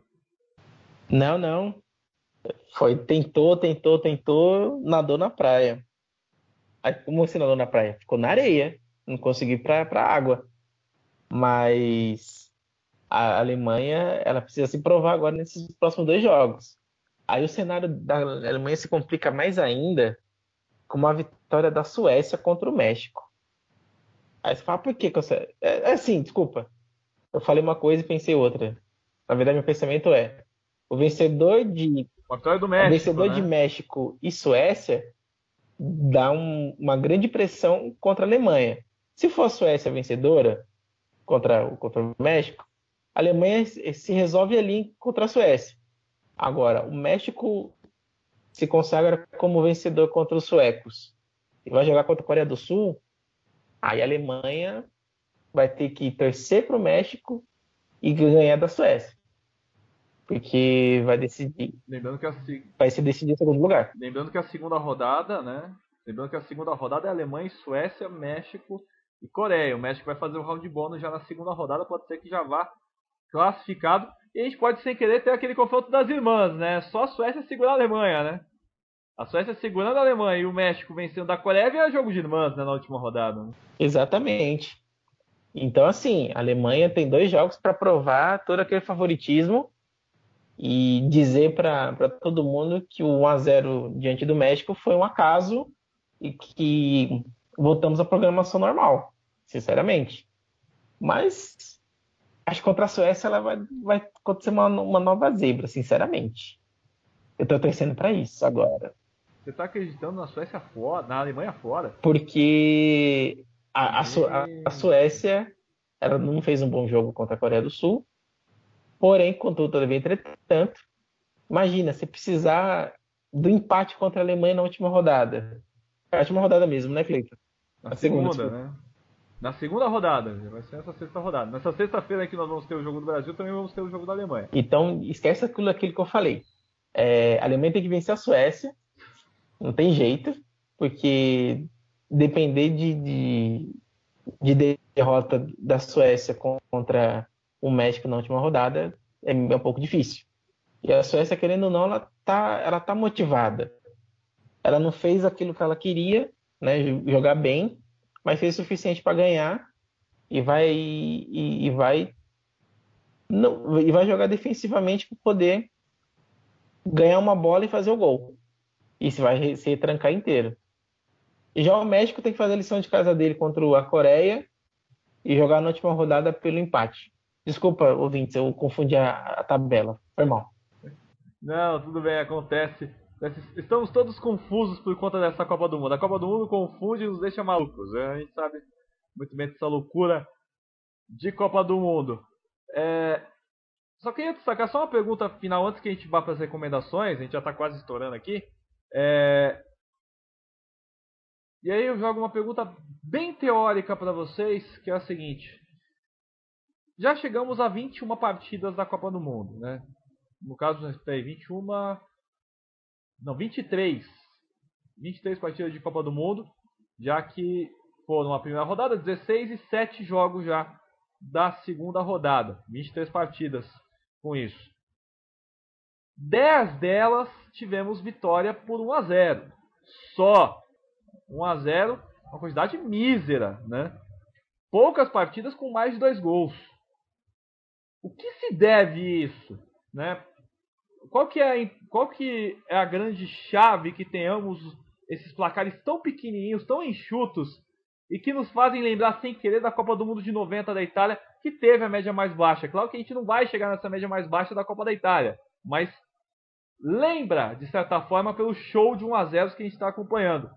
Não, não. Foi, tentou, tentou, tentou, nadou na praia. Aí, como você nadou na praia? Ficou na areia, não conseguiu ir para água. Mas a Alemanha, ela precisa se provar agora nesses próximos dois jogos. Aí o cenário da Alemanha se complica mais ainda com uma vitória da Suécia contra o México. Aí você fala, por que, você... É, é assim, desculpa. Eu falei uma coisa e pensei outra. Na verdade, meu pensamento é: o vencedor de vitória do México. O vencedor né? de México e Suécia dá um, uma grande pressão contra a Alemanha. Se for a Suécia vencedora contra, contra o México, a Alemanha se resolve ali contra a Suécia. Agora, o México se consagra como vencedor contra os suecos e vai jogar contra a Coreia do Sul, aí a Alemanha vai ter que torcer para o México e ganhar da Suécia. Porque vai decidir. Lembrando que a, vai se decidir em segundo lugar. Lembrando que a segunda rodada, né? Lembrando que a segunda rodada é Alemanha, Suécia, México e Coreia. O México vai fazer o round bônus já na segunda rodada, pode ser que já vá classificado. E a gente pode, sem querer, ter aquele confronto das irmãs, né? Só a Suécia segurar a Alemanha, né? A Suécia segurando a Alemanha e o México vencendo da Coreia vira jogo de irmãs né, na última rodada. Né? Exatamente. Então, assim, a Alemanha tem dois jogos para provar todo aquele favoritismo e dizer para todo mundo que o 1 a 0 diante do México foi um acaso e que voltamos à programação normal, sinceramente. Mas acho que contra a Suécia ela vai, vai acontecer uma, uma nova zebra, sinceramente. Eu estou torcendo para isso agora. Você está acreditando na Suécia fora, na Alemanha fora? Porque a, a, Su a, a Suécia ela não fez um bom jogo contra a Coreia do Sul Porém, contudo, todavia, entretanto, imagina, se precisar do empate contra a Alemanha na última rodada. A última rodada mesmo, né, Cleiton? Na segunda, segunda né? Na segunda rodada, vai ser nessa sexta rodada. Nessa sexta-feira que nós vamos ter o jogo do Brasil, também vamos ter o jogo da Alemanha. Então, esquece aquilo, aquilo que eu falei. É, a Alemanha tem que vencer a Suécia, não tem jeito, porque depender de, de, de derrota da Suécia contra o México na última rodada é, é um pouco difícil. E a Suécia, querendo ou não, ela tá, ela tá motivada. Ela não fez aquilo que ela queria, né, jogar bem, mas fez o suficiente para ganhar e vai e, e, vai não, e vai jogar defensivamente para poder ganhar uma bola e fazer o gol. E se vai se trancar inteiro. E já o México tem que fazer a lição de casa dele contra a Coreia e jogar na última rodada pelo empate. Desculpa, ouvintes, eu confundi a, a tabela. Foi mal. Não, tudo bem, acontece. Estamos todos confusos por conta dessa Copa do Mundo. A Copa do Mundo confunde e nos deixa malucos. A gente sabe muito bem dessa loucura de Copa do Mundo. É... Só queria destacar só uma pergunta final antes que a gente vá para as recomendações. A gente já está quase estourando aqui. É... E aí eu jogo uma pergunta bem teórica para vocês, que é a seguinte. Já chegamos a 21 partidas da Copa do Mundo, né? No caso, tem 21 não, 23. 23 partidas de Copa do Mundo, já que foram a primeira rodada, 16 e 7 jogos já da segunda rodada. 23 partidas com isso. 10 delas tivemos vitória por 1 a 0. Só 1 a 0, uma quantidade mísera, né? Poucas partidas com mais de dois gols. O que se deve isso, né? qual que é, qual que é a grande chave que tenhamos esses placares tão pequenininhos, tão enxutos e que nos fazem lembrar sem querer da Copa do Mundo de 90 da Itália, que teve a média mais baixa. Claro que a gente não vai chegar nessa média mais baixa da Copa da Itália, mas lembra, de certa forma, pelo show de 1 a 0 que a gente está acompanhando.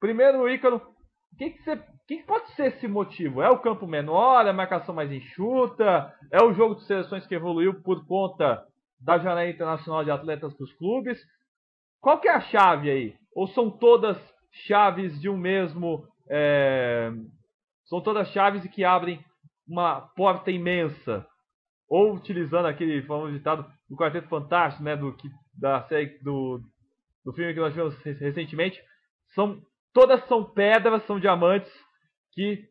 Primeiro, Ícaro, o que, que, que, pode ser esse motivo? É o campo menor, é a marcação mais enxuta, é o jogo de seleções que evoluiu por conta da janela internacional de atletas para os clubes. Qual que é a chave aí? Ou são todas chaves de um mesmo. É... São todas chaves que abrem uma porta imensa? Ou utilizando aquele famoso ditado do Quarteto Fantástico, né? Do, da série do, do filme que nós vimos recentemente. São, todas são pedras, são diamantes que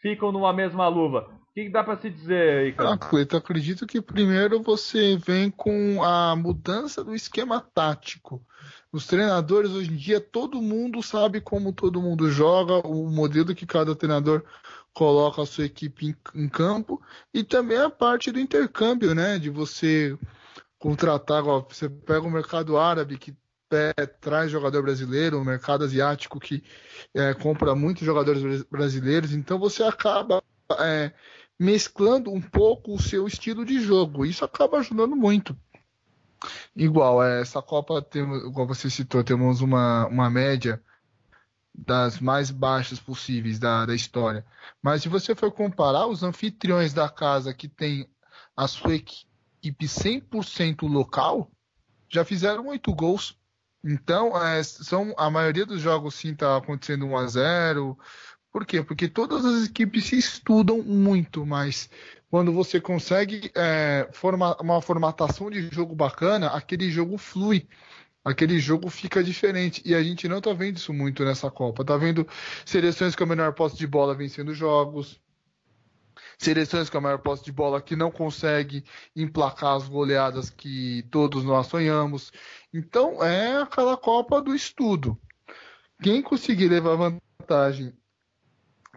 ficam numa mesma luva. O que, que dá para se dizer aí, cara? Ah, Cleiton, acredito que primeiro você vem com a mudança do esquema tático. Os treinadores hoje em dia, todo mundo sabe como todo mundo joga, o modelo que cada treinador coloca a sua equipe em, em campo e também a parte do intercâmbio, né? De você contratar, você pega o mercado árabe que é, traz jogador brasileiro, o mercado asiático que é, compra muitos jogadores brasileiros, então você acaba é, mesclando um pouco o seu estilo de jogo. Isso acaba ajudando muito. Igual, é, essa Copa, temos, igual você citou, temos uma, uma média das mais baixas possíveis da, da história. Mas se você for comparar os anfitriões da casa que tem a sua equipe 100% local, já fizeram oito gols. Então, é, são a maioria dos jogos sim está acontecendo 1 a 0 por quê? Porque todas as equipes se estudam muito, mas quando você consegue é, forma, uma formatação de jogo bacana, aquele jogo flui. Aquele jogo fica diferente. E a gente não tá vendo isso muito nessa Copa. Tá vendo seleções com a menor posse de bola vencendo jogos. Seleções com a maior posse de bola que não consegue emplacar as goleadas que todos nós sonhamos. Então é aquela Copa do estudo. Quem conseguir levar vantagem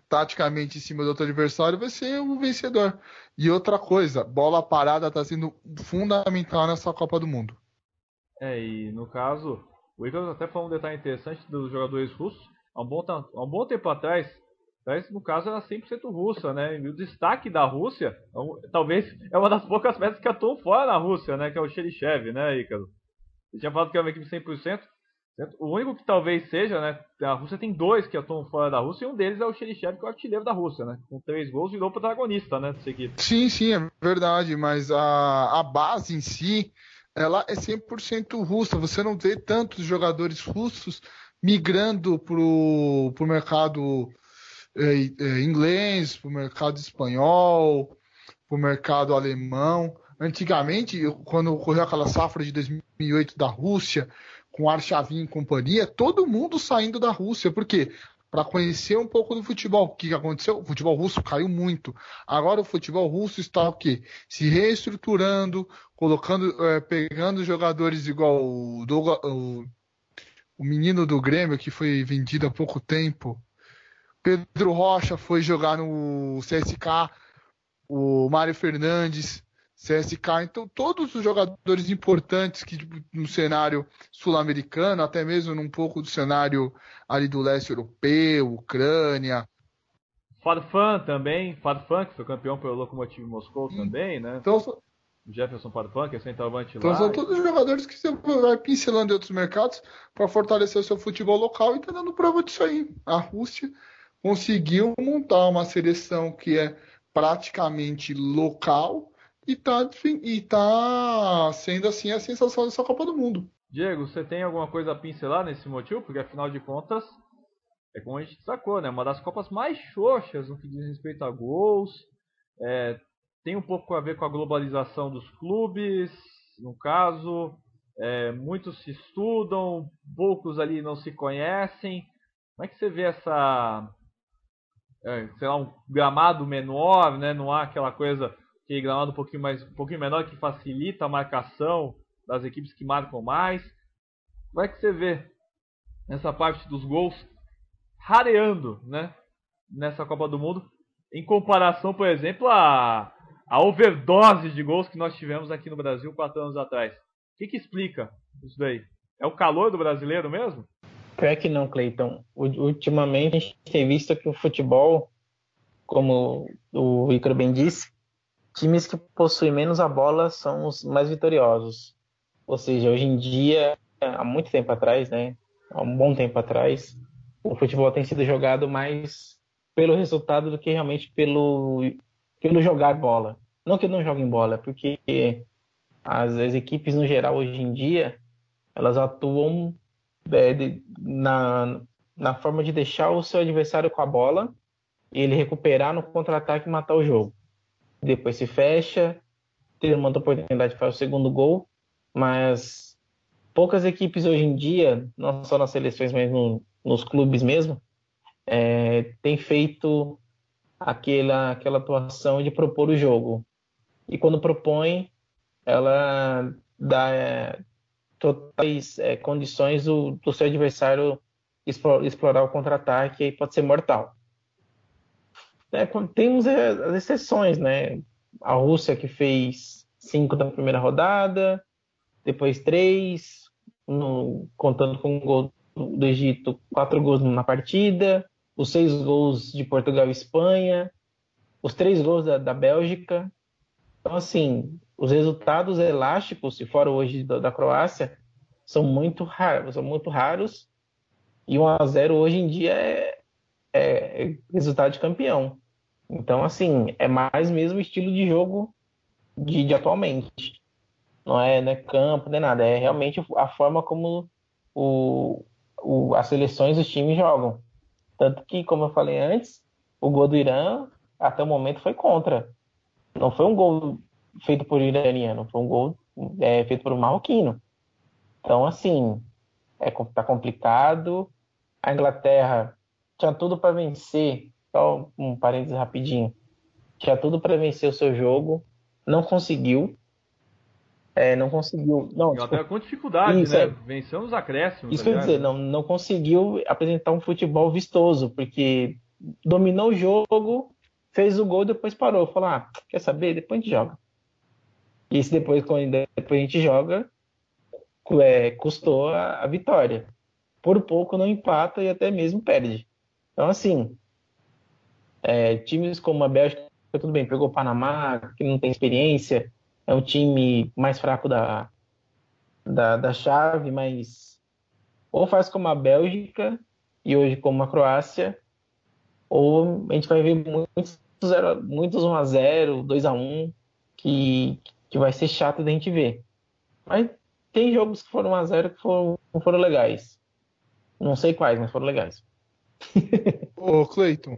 taticamente em cima do outro adversário, vai ser o vencedor. E outra coisa, bola parada está sendo fundamental nessa Copa do Mundo. É, e no caso, o Igor até falou um detalhe interessante dos jogadores russos. Há um bom, há um bom tempo atrás, atrás, no caso, era 100% russa, né? E o destaque da Rússia, é talvez, é uma das poucas peças que atuam fora na Rússia, né? Que é o Xerichev, né, Ícaro? Você tinha falado que era uma equipe 100%. O único que talvez seja, né? A Rússia tem dois que atuam fora da Rússia e um deles é o Xerichev, que é o artilheiro da Rússia, né? Com três gols virou protagonista, né? Seguido. Sim, sim, é verdade, mas a, a base em si, ela é 100% russa. Você não vê tantos jogadores russos migrando pro, pro mercado é, é, inglês, para o mercado espanhol, para o mercado alemão. Antigamente, quando ocorreu aquela safra de 2008 da Rússia, com Arshavin e companhia, todo mundo saindo da Rússia. Por quê? Para conhecer um pouco do futebol. O que aconteceu? O futebol russo caiu muito. Agora o futebol russo está o quê? Se reestruturando, colocando, é, pegando jogadores igual o, o, o menino do Grêmio que foi vendido há pouco tempo. Pedro Rocha foi jogar no CSK, o Mário Fernandes, CSK. Então, todos os jogadores importantes que tipo, no cenário sul-americano, até mesmo num pouco do cenário ali do leste europeu, Ucrânia. Farfan também, Farfan, que foi campeão pelo Lokomotiv Moscou também, né? Então, Jefferson Farfan, que é centroavante então, lá. são todos jogadores que você vai pincelando em outros mercados para fortalecer o seu futebol local e tá dando prova disso aí. A Rússia conseguiu montar uma seleção que é praticamente local e tá, e tá sendo assim a sensação dessa Copa do Mundo. Diego, você tem alguma coisa a pincelar nesse motivo? Porque afinal de contas, é como a gente destacou, né? Uma das Copas mais xoxas no que diz respeito a gols. É, tem um pouco a ver com a globalização dos clubes, no caso. É, muitos se estudam, poucos ali não se conhecem. Como é que você vê essa, sei lá, um gramado menor, né? Não há aquela coisa que gramado um pouquinho mais, um pouquinho menor que facilita a marcação das equipes que marcam mais. Como é que você vê essa parte dos gols rareando, né? Nessa Copa do Mundo, em comparação, por exemplo, a, a overdose de gols que nós tivemos aqui no Brasil quatro anos atrás. O que, que explica isso daí? É o calor do brasileiro mesmo? Pior que não, Cleiton. Ultimamente a gente tem visto que o futebol, como o Icaro bem disse, times que possuem menos a bola são os mais vitoriosos. Ou seja, hoje em dia, há muito tempo atrás, né? Há um bom tempo atrás, o futebol tem sido jogado mais pelo resultado do que realmente pelo, pelo jogar bola. Não que não joguem bola, porque as, as equipes no geral hoje em dia elas atuam é, de, na, na forma de deixar o seu adversário com a bola e ele recuperar no contra-ataque e matar o jogo. Depois se fecha, ter uma oportunidade de fazer o segundo gol, mas poucas equipes hoje em dia, não só nas seleções, mas no, nos clubes mesmo, é, tem feito aquela, aquela atuação de propor o jogo. E quando propõe, ela dá totais é, condições do, do, seu adversário explorar o contra-ataque e pode ser mortal. É, temos é, as exceções, né? A Rússia que fez cinco da primeira rodada, depois três, no, contando com o gol do Egito, quatro gols na partida, os seis gols de Portugal e Espanha, os três gols da, da Bélgica. Então, assim, os resultados elásticos, se for hoje da, da Croácia, são muito raros, são muito raros. E 1 a 0 hoje em dia é, é resultado de campeão. Então, assim, é mais mesmo estilo de jogo de, de atualmente. Não é, não é campo, nem nada. É realmente a forma como o, o, as seleções, os times jogam. Tanto que, como eu falei antes, o gol do Irã, até o momento, foi contra. Não foi um gol feito por iraniano, foi um gol é, feito por um marroquino. Então, assim, é, tá complicado. A Inglaterra tinha tudo para vencer só um parênteses rapidinho. Tinha tudo para vencer o seu jogo, não conseguiu. É, não conseguiu. Não, até com dificuldade, isso, né? É. Venceu nos acréscimos. Isso quer dizer, não, não conseguiu apresentar um futebol vistoso, porque dominou o jogo, fez o gol e depois parou. Falou, ah, quer saber? Depois a gente joga. E se depois, quando depois a gente joga, é, custou a, a vitória. Por pouco não empata e até mesmo perde. Então, assim, é, times como a Bélgica, tudo bem, pegou o Panamá, que não tem experiência, é um time mais fraco da, da, da chave, mas ou faz como a Bélgica e hoje como a Croácia, ou a gente vai ver muitos, muitos 1x0, 2x1, que, que vai ser chato da gente ver. Mas tem jogos que foram 1x0 que foram, foram legais. Não sei quais, mas foram legais. *laughs* Ô, Cleiton,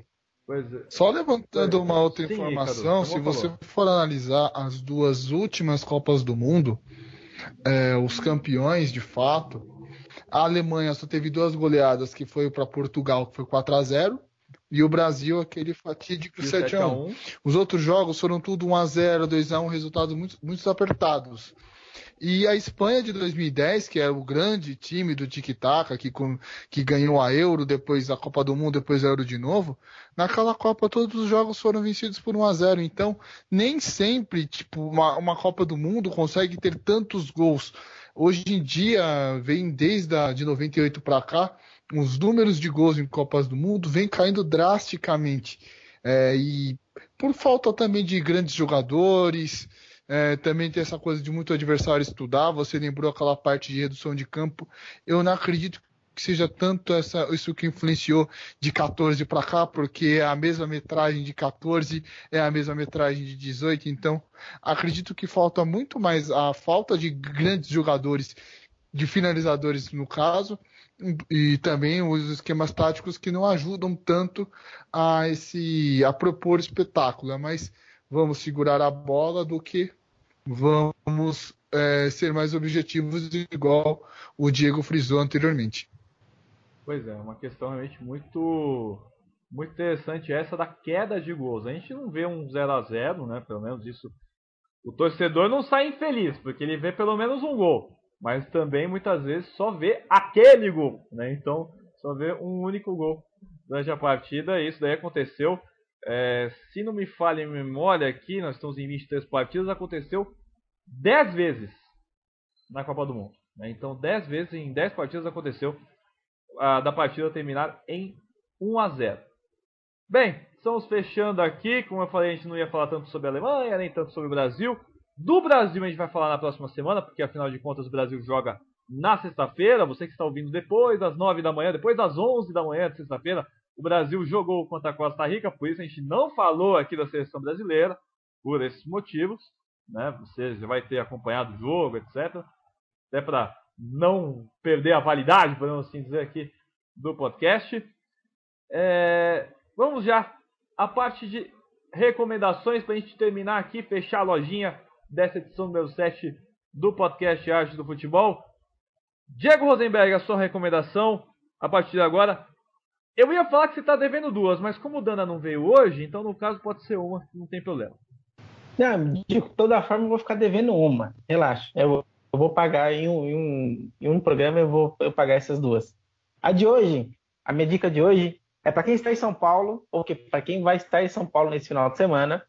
É. Só levantando uma outra Sim, informação, se você for analisar as duas últimas Copas do Mundo, é, os campeões de fato, a Alemanha só teve duas goleadas, que foi para Portugal, que foi 4 a 0 e o Brasil aquele fatídico 7 a 1 Os outros jogos foram tudo 1 a 0 2 a 1 resultados muito, muito apertados. E a Espanha de 2010, que é o grande time do tic-tac, que, que ganhou a Euro, depois a Copa do Mundo, depois a Euro de novo, naquela Copa todos os jogos foram vencidos por 1 a 0 Então, nem sempre, tipo, uma, uma Copa do Mundo consegue ter tantos gols. Hoje em dia, vem desde a, de 98 para cá, os números de gols em Copas do Mundo vem caindo drasticamente. É, e por falta também de grandes jogadores, é, também tem essa coisa de muito adversário estudar. Você lembrou aquela parte de redução de campo. Eu não acredito que seja tanto essa, isso que influenciou de 14 para cá, porque é a mesma metragem de 14 é a mesma metragem de 18. Então, acredito que falta muito mais a falta de grandes jogadores, de finalizadores no caso, e também os esquemas táticos que não ajudam tanto a esse a propor espetáculo. É mais vamos segurar a bola do que vamos é, ser mais objetivos, igual o Diego frisou anteriormente. Pois é, uma questão realmente muito muito interessante essa da queda de gols. A gente não vê um 0 a 0 né? Pelo menos isso. O torcedor não sai infeliz, porque ele vê pelo menos um gol. Mas também muitas vezes só vê aquele gol, né? Então só vê um único gol durante a partida. Isso daí aconteceu é, se não me falha em memória aqui, nós estamos em 23 partidas, aconteceu 10 vezes na Copa do Mundo. Né? Então 10 vezes em 10 partidas aconteceu a, da partida terminar em 1 a 0. Bem, estamos fechando aqui. Como eu falei, a gente não ia falar tanto sobre a Alemanha, nem tanto sobre o Brasil. Do Brasil a gente vai falar na próxima semana, porque afinal de contas o Brasil joga na sexta-feira. Você que está ouvindo depois das 9 da manhã, depois das 11 da manhã de sexta-feira, o Brasil jogou contra a Costa Rica, por isso a gente não falou aqui da seleção brasileira, por esses motivos. Né? Você já vai ter acompanhado o jogo, etc. Até para não perder a validade, podemos assim dizer aqui, do podcast. É... Vamos já a parte de recomendações para a gente terminar aqui, fechar a lojinha dessa edição número 7 do podcast Arte do Futebol. Diego Rosenberg, a sua recomendação a partir de agora. Eu ia falar que você está devendo duas, mas como o Dana não veio hoje, então no caso pode ser uma, não tem problema. Não, de toda forma eu vou ficar devendo uma, relaxa. Eu, eu vou pagar em um, em, um, em um programa, eu vou eu pagar essas duas. A de hoje, a minha dica de hoje é para quem está em São Paulo, ou para quem vai estar em São Paulo nesse final de semana,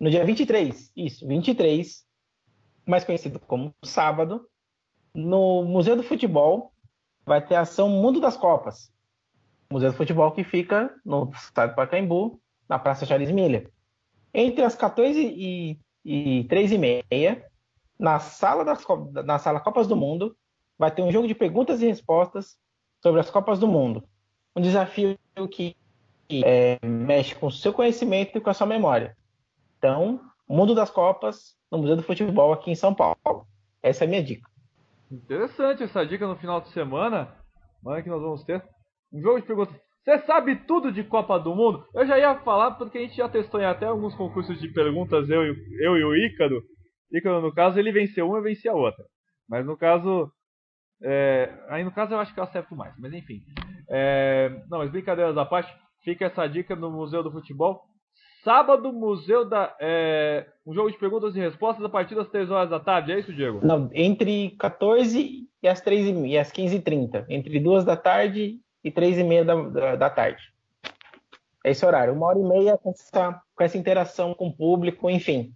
no dia 23, isso, 23, mais conhecido como sábado, no Museu do Futebol, vai ter a ação Mundo das Copas. Museu do Futebol que fica no estado de Pacaembu, na Praça Charles Miller. Entre as 14 e, e 3 e meia, na sala, das, na sala Copas do Mundo, vai ter um jogo de perguntas e respostas sobre as Copas do Mundo. Um desafio que é, mexe com o seu conhecimento e com a sua memória. Então, Mundo das Copas no Museu do Futebol aqui em São Paulo. Essa é a minha dica. Interessante essa dica no final de semana. Amanhã que nós vamos ter um jogo de perguntas. Você sabe tudo de Copa do Mundo? Eu já ia falar porque a gente já testou em até alguns concursos de perguntas, eu, eu e o Ícaro. Ícaro, no caso, ele venceu uma e eu venci a outra. Mas no caso. É, aí no caso eu acho que eu acerto mais, mas enfim. É, não, mas brincadeiras à parte, fica essa dica no Museu do Futebol. Sábado, Museu da. É, um jogo de perguntas e respostas a partir das 3 horas da tarde, é isso, Diego? Não, entre 14 e as, 3 e, as 15h30. Entre 2 da tarde e três e meia da, da, da tarde. É esse horário, uma hora e meia com essa, com essa interação com o público, enfim.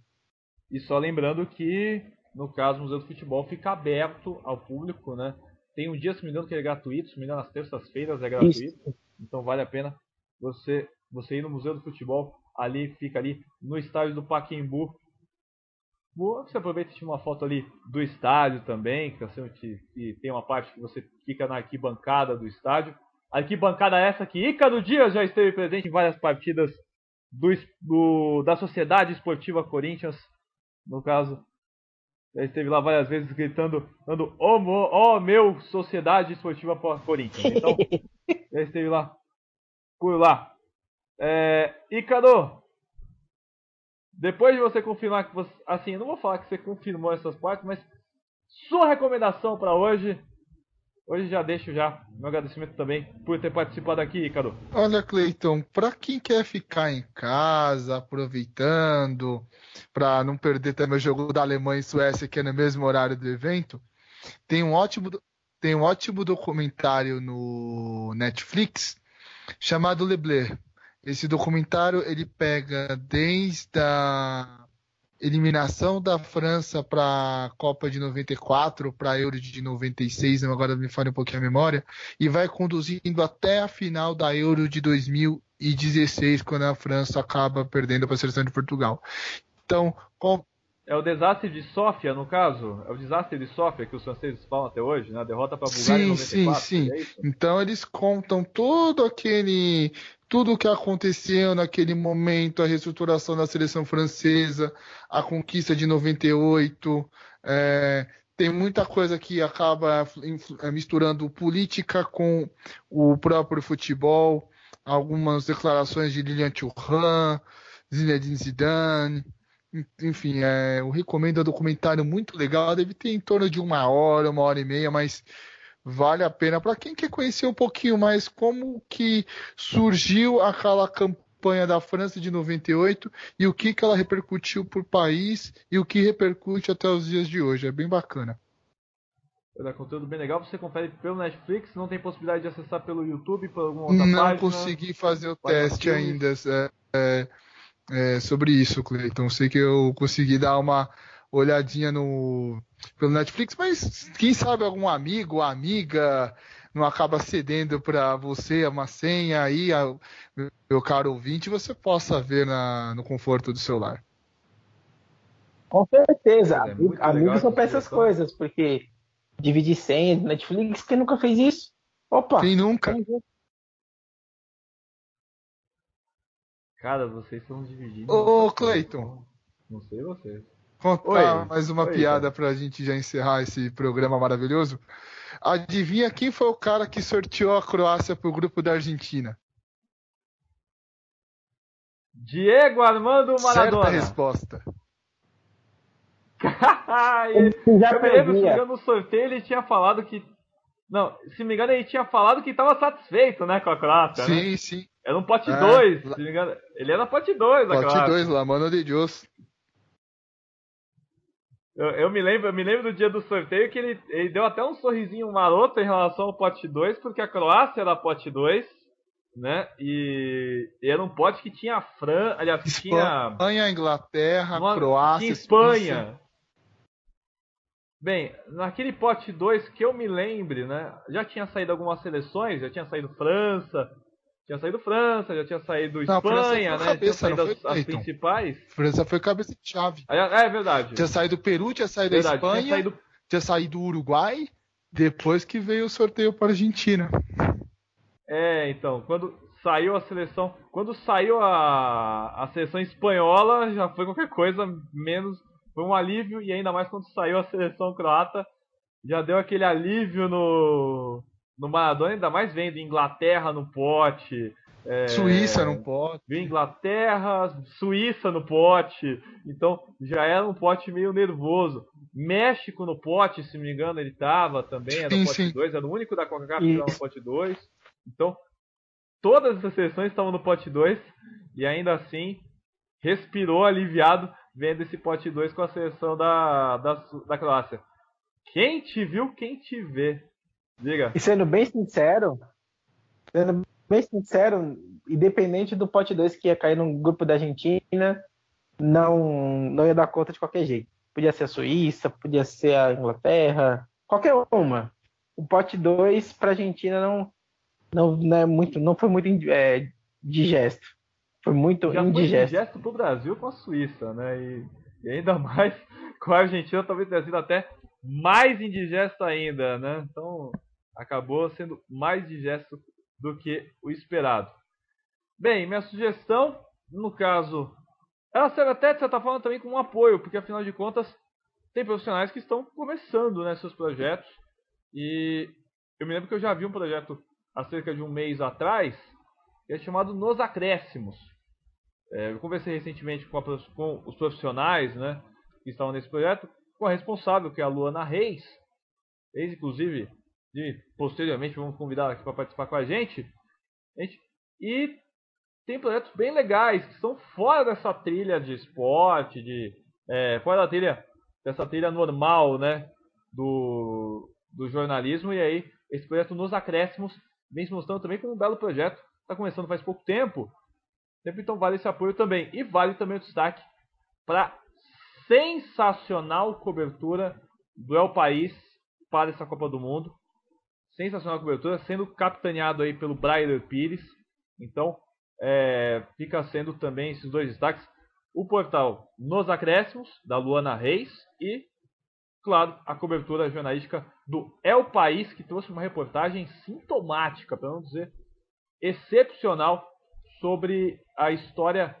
E só lembrando que, no caso, o Museu do Futebol fica aberto ao público, né? Tem um dia, se me engano, que é gratuito, se me engano, nas terças-feiras é gratuito. Isso. Então vale a pena você, você ir no Museu do Futebol, ali, fica ali no estádio do Paquembu. Você aproveita e tira uma foto ali do estádio também, que, assim, que tem uma parte que você fica na arquibancada do estádio. Arquibancada essa que Ícaro Dias já esteve presente em várias partidas do, do, da Sociedade Esportiva Corinthians. No caso, já esteve lá várias vezes gritando, dando Ó oh, oh, meu Sociedade Esportiva Corinthians. Então, *laughs* já esteve lá por lá. É, Icaro, depois de você confirmar que você. Assim, eu não vou falar que você confirmou essas partes, mas sua recomendação para hoje. Hoje já deixo já meu agradecimento também por ter participado aqui, Cadu. Olha, Cleiton, para quem quer ficar em casa, aproveitando, para não perder também o jogo da Alemanha e Suécia, que é no mesmo horário do evento, tem um ótimo, tem um ótimo documentário no Netflix chamado Lebler. Esse documentário ele pega desde a eliminação da França para a Copa de 94, para a Euro de 96, agora me falha um pouquinho a memória, e vai conduzindo até a final da Euro de 2016, quando a França acaba perdendo para a seleção de Portugal. Então. É o desastre de Sófia, no caso? É o desastre de Sófia que os franceses falam até hoje, né? A derrota para a Bulgária sim, em 94. Sim, sim, é Então eles contam todo aquele tudo o que aconteceu naquele momento, a reestruturação da seleção francesa, a conquista de 98, é, tem muita coisa que acaba é, misturando política com o próprio futebol, algumas declarações de Lilian Thuram, Zinedine Zidane, enfim, é, eu recomendo, é um documentário muito legal, deve ter em torno de uma hora, uma hora e meia, mas vale a pena para quem quer conhecer um pouquinho mais como que surgiu aquela campanha da França de 98 e o que, que ela repercutiu por país e o que repercute até os dias de hoje. É bem bacana. É conteúdo bem legal. Você confere pelo Netflix, não tem possibilidade de acessar pelo YouTube, por alguma outra não? Não consegui fazer o teste ainda é, é, é, sobre isso, Cleiton. Sei que eu consegui dar uma olhadinha no pelo Netflix, mas quem sabe algum amigo ou amiga não acaba cedendo para você uma senha aí, meu caro ouvinte, você possa ver na, no conforto do celular. Com certeza. É Amigos são para essas coisas, porque dividir senha do Netflix, quem nunca fez isso? Opa! Quem nunca? Cara, vocês estão dividindo. Ô, Cleiton. Não sei vocês contar Oi. mais uma Oi, piada para a gente já encerrar esse programa maravilhoso. Adivinha quem foi o cara que sorteou a Croácia para o grupo da Argentina? Diego Armando Maradona. Certa resposta. ele, já eu me lembro, se me engano, no sorteio ele tinha falado que. Não, se me engano, ele tinha falado que estava satisfeito, né, com a Croácia. Sim, né? sim. Era um pote 2, é, se me engano. Ele era pote 2 da Pote 2 lá, mano de Deus. Eu, eu, me lembro, eu me lembro do dia do sorteio que ele, ele deu até um sorrisinho maroto em relação ao pote 2, porque a Croácia era pote 2, né? E, e era um pote que tinha a Fran, aliás, que Espanha, tinha Inglaterra, uma, Croácia, tinha Espanha. Bem, naquele pote 2 que eu me lembre, né? Já tinha saído algumas seleções, já tinha saído França, tinha saído França, já tinha saído não, Espanha, né? Cabeça, tinha saído as, as principais. França foi cabeça de chave. É, é verdade. Tinha saído Peru, tinha saído verdade, Espanha, tinha saído... tinha saído Uruguai, depois que veio o sorteio para a Argentina. É, então, quando saiu a seleção, quando saiu a, a seleção espanhola, já foi qualquer coisa menos, foi um alívio e ainda mais quando saiu a seleção croata, já deu aquele alívio no no Maradona, ainda mais vendo Inglaterra no pote. É, Suíça no pote. Inglaterra, Suíça no pote. Então já era um pote meio nervoso. México no pote, se me engano, ele estava também, era no pote 2, era o único da Coca-Cola que estava no pote 2. Então, todas as seleções estavam no pote 2 e ainda assim respirou aliviado vendo esse pote 2 com a seleção da, da, da Croácia. Quem te viu, quem te vê. Diga. E sendo bem sincero, sendo bem sincero, independente do pote 2 que ia cair no grupo da Argentina, não, não ia dar conta de qualquer jeito. Podia ser a Suíça, podia ser a Inglaterra, qualquer uma. O pote 2 para a Argentina não, não, não, é muito, não foi muito é, digesto. Foi muito Já indigesto. Foi indigesto para o Brasil com a Suíça, né? E, e ainda *laughs* mais com a Argentina, talvez tenha sido até mais indigesto ainda, né? Então, acabou sendo mais digesto do que o esperado. Bem, minha sugestão, no caso, ela serve até de certa forma também como um apoio, porque afinal de contas tem profissionais que estão começando né, seus projetos. E eu me lembro que eu já vi um projeto há cerca de um mês atrás, que é chamado Nos Acréscimos. É, eu conversei recentemente com, a, com, os profissionais né, que estavam nesse projeto, com a responsável, que é a Luana Reis, ex inclusive, posteriormente vamos convidar aqui para participar com a gente. gente. E tem projetos bem legais que são fora dessa trilha de esporte, de é, fora da trilha dessa trilha normal, né, do, do jornalismo. E aí esse projeto nos acréscimos vem se mostrando também como um belo projeto. Está começando faz pouco tempo, então vale esse apoio também e vale também o destaque para sensacional cobertura do El País para essa Copa do Mundo. Sensacional cobertura, sendo capitaneado aí pelo Brailer Pires. Então, é, fica sendo também esses dois destaques. O portal Nos Acréscimos, da Luana Reis, e, claro, a cobertura jornalística do El País, que trouxe uma reportagem sintomática, para não dizer excepcional, sobre a história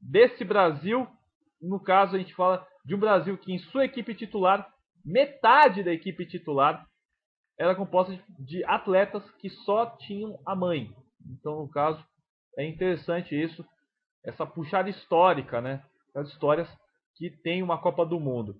desse Brasil. No caso, a gente fala de um Brasil que, em sua equipe titular, metade da equipe titular era composta de atletas que só tinham a mãe. Então, no caso, é interessante isso, essa puxada histórica, né? Das histórias que tem uma Copa do Mundo.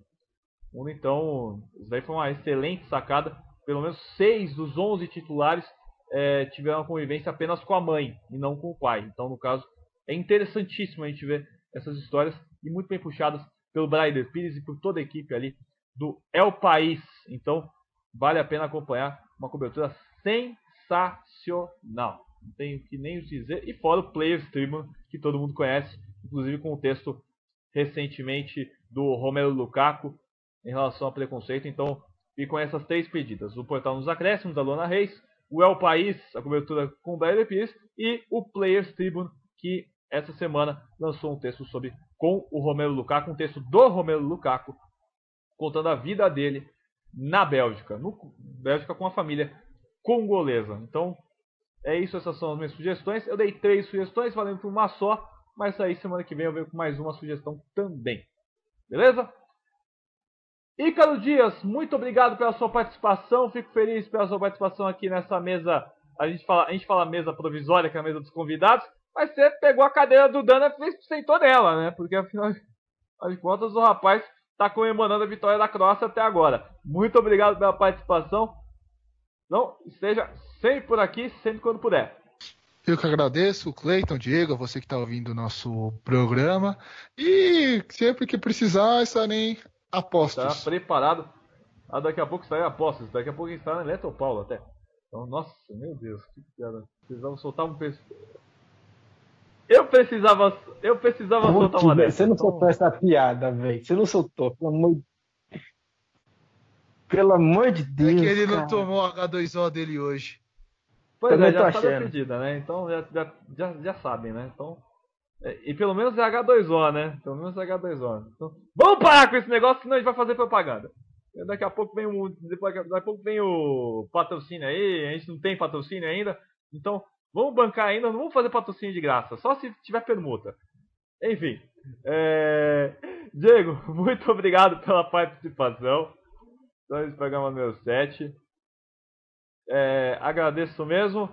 Então, isso daí foi uma excelente sacada. Pelo menos seis dos onze titulares é, tiveram convivência apenas com a mãe e não com o pai. Então, no caso, é interessantíssimo a gente ver essas histórias e muito bem puxadas pelo Braider Pires e por toda a equipe ali do El País. Então, vale a pena acompanhar uma cobertura sensacional. Não tenho que nem dizer. E fora o Players Tribune, que todo mundo conhece, inclusive com o texto recentemente do Romero Lukaku em relação ao preconceito. Então, ficam essas três pedidas: o portal nos acréscimos da Lona Reis, o El País, a cobertura com o Pires, e o Players Tribune, que essa semana lançou um texto sobre com o Romero Lukaku, um texto do Romero Lukaku, contando a vida dele na Bélgica, no Bélgica com a família congolesa. Então, é isso, essas são as minhas sugestões. Eu dei três sugestões, valendo por uma só, mas aí semana que vem eu venho com mais uma sugestão também. Beleza? Ícaro Dias, muito obrigado pela sua participação. Fico feliz pela sua participação aqui nessa mesa. A gente fala, a gente fala mesa provisória, que é a mesa dos convidados. Mas você pegou a cadeira do Dana e sentou nela, né? Porque afinal de contas o rapaz está comemorando a vitória da Croácia até agora. Muito obrigado pela participação. Não esteja sempre por aqui, sempre quando puder. Eu que agradeço, Cleiton, Diego, você que está ouvindo o nosso programa. E sempre que precisar, estarem apostos. Está preparado. Ah, daqui a pouco estarei apostos. Daqui a pouco está na Eletropaulo até. Então, nossa, meu Deus, que piada. Precisava soltar um. Eu precisava, eu precisava Como soltar uma dessa. Você não então... soltou essa piada, velho. Você não soltou, pelo amor de pelo amor de Deus. É que ele cara. não tomou o H2O dele hoje. Pois Também é, já está decidida, né? Então já, já, já, já sabem, né? Então, é, e pelo menos é H2O, né? Pelo menos é H2O. Então, vamos parar com esse negócio, senão a gente vai fazer propaganda. Daqui a pouco vem o, daqui a pouco vem o patrocínio aí, a gente não tem patrocínio ainda. Então, vamos bancar ainda, não vamos fazer patrocínio de graça, só se tiver permuta. Enfim. É... Diego, *laughs* muito obrigado pela participação. Então, esse programa número 7. É, agradeço mesmo.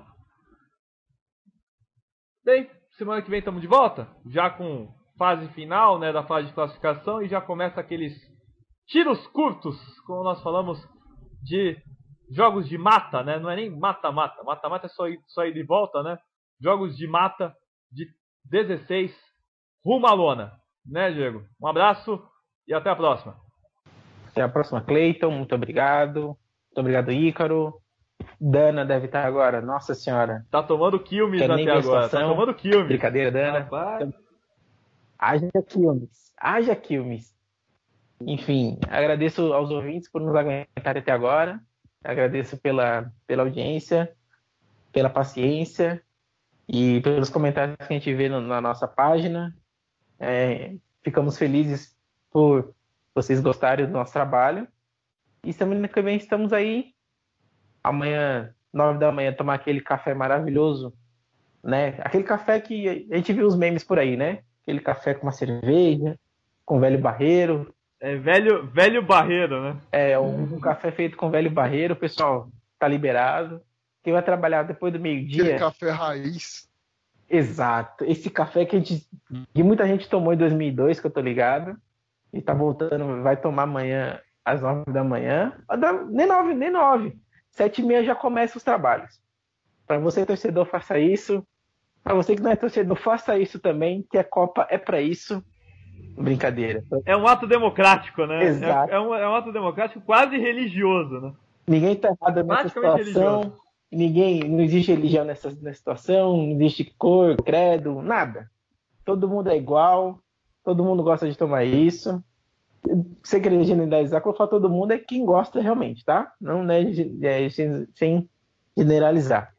Bem, semana que vem estamos de volta, já com fase final né, da fase de classificação e já começa aqueles tiros curtos, como nós falamos de jogos de mata, né? Não é nem mata-mata, mata-mata é só ir, só ir de volta, né? Jogos de mata de 16 rumo à lona, né, Diego? Um abraço e até a próxima. Até a próxima, Cleiton. Muito obrigado. Muito obrigado, Ícaro. Dana deve estar agora. Nossa senhora. Tá tomando quilmes até agora. Tá tomando quilmes. Brincadeira, Dana. Rapaz. Haja quilmes. Haja quilmes. Enfim, agradeço aos ouvintes por nos aguentarem até agora. Agradeço pela, pela audiência, pela paciência e pelos comentários que a gente vê no, na nossa página. É, ficamos felizes por vocês gostarem do nosso trabalho. E semana que vem estamos aí, amanhã, nove da manhã, tomar aquele café maravilhoso, né? Aquele café que a gente viu os memes por aí, né? Aquele café com uma cerveja, com velho barreiro. É velho, velho barreiro, né? É, um, um café feito com velho barreiro, o pessoal tá liberado. Quem vai trabalhar depois do meio-dia. Aquele café raiz. Exato. Esse café que, a gente, que muita gente tomou em 2002, que eu tô ligado, e tá voltando, vai tomar amanhã às nove da manhã. Nem nove, nem nove. Sete e meia já começa os trabalhos. Para você, torcedor, faça isso. Para você que não é torcedor, faça isso também, que a Copa é para isso. Brincadeira. É um ato democrático, né? Exato. É, é, um, é um ato democrático quase religioso, né? Ninguém tá errado nessa situação. Religioso. Ninguém, não existe religião nessa, nessa situação, não existe cor, credo, nada. Todo mundo é igual, todo mundo gosta de tomar isso. Sem querer generalizar, quando eu falo todo mundo é quem gosta realmente, tá? Não é, é sem, sem generalizar.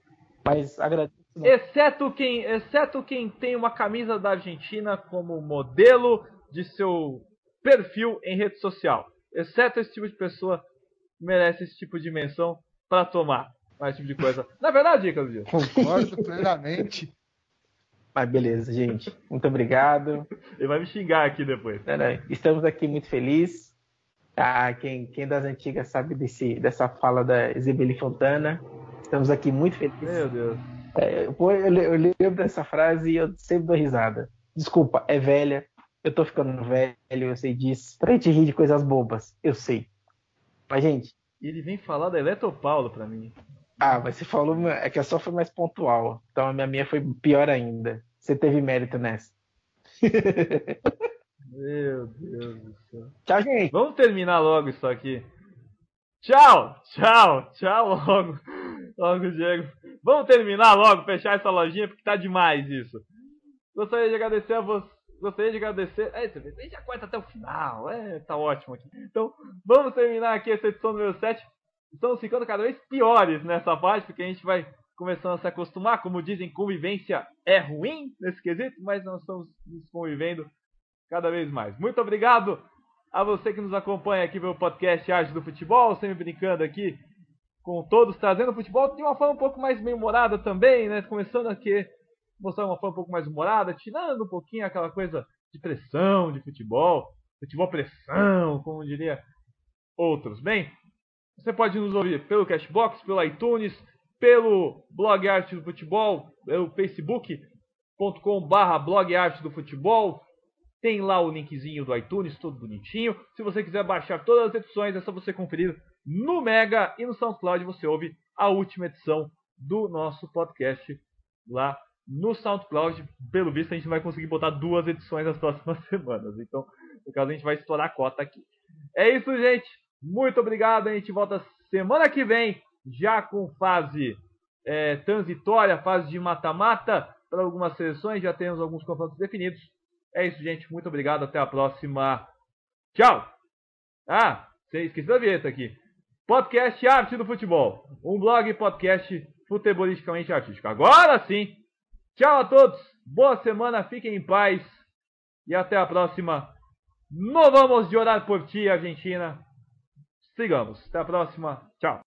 Mas agradeço. Exceto quem, exceto quem tem uma camisa da Argentina como modelo de seu perfil em rede social. Exceto esse tipo de pessoa merece esse tipo de menção para tomar mais tipo de coisa. Na verdade, Claudio. Concordo plenamente. Mas beleza, gente. Muito obrigado. Ele vai me xingar aqui depois. Estamos aqui muito felizes. Ah, quem, quem das antigas sabe desse, dessa fala da Isabelle Fontana. Estamos aqui muito felizes. Meu Deus. É, eu, eu, eu lembro dessa frase e eu sempre dou risada. Desculpa, é velha. Eu tô ficando velho, eu sei disso. Pra gente rir de coisas bobas, eu sei. Mas, gente. E ele vem falar da Eletropaulo pra mim. Ah, mas você falou. É que a sua foi mais pontual. Então a minha, minha foi pior ainda. Você teve mérito nessa. Meu Deus do céu. Tchau, gente. Vamos terminar logo isso aqui. Tchau, tchau, tchau logo. Logo, Diego. Vamos terminar logo, fechar essa lojinha, porque tá demais isso. Gostaria de agradecer a você. Gostaria de agradecer. É, você já corta até o final. É, tá ótimo aqui. Então, vamos terminar aqui essa edição número 7 estamos ficando cada vez piores nessa parte, porque a gente vai começando a se acostumar. Como dizem, convivência é ruim nesse quesito, mas nós estamos nos convivendo cada vez mais. Muito obrigado a você que nos acompanha aqui pelo podcast Arte do Futebol, sempre brincando aqui com todos, trazendo o futebol de uma forma um pouco mais bem-humorada também, né? Começando aqui mostrar uma forma um pouco mais humorada, tirando um pouquinho aquela coisa de pressão de futebol, futebol pressão, como diria outros. Bem, você pode nos ouvir pelo Cashbox, pelo iTunes, pelo blog Arte do Futebol, pelo facebook.com/barra blog Arte do Futebol. Tem lá o linkzinho do iTunes, todo bonitinho. Se você quiser baixar todas as edições, é só você conferir no Mega e no SoundCloud. Você ouve a última edição do nosso podcast lá no SoundCloud. Pelo visto, a gente vai conseguir botar duas edições nas *laughs* próximas semanas. Então, no caso, a gente vai estourar a cota aqui. É isso, gente. Muito obrigado. A gente volta semana que vem, já com fase é, transitória, fase de mata-mata. Para algumas seleções, já temos alguns confrontos definidos. É isso, gente. Muito obrigado. Até a próxima. Tchau. Ah, você esqueceu da vinheta aqui. Podcast Arte do Futebol. Um blog podcast futebolisticamente artístico. Agora sim. Tchau a todos. Boa semana. Fiquem em paz. E até a próxima. Não vamos de orar por ti, Argentina. Sigamos. Até a próxima. Tchau.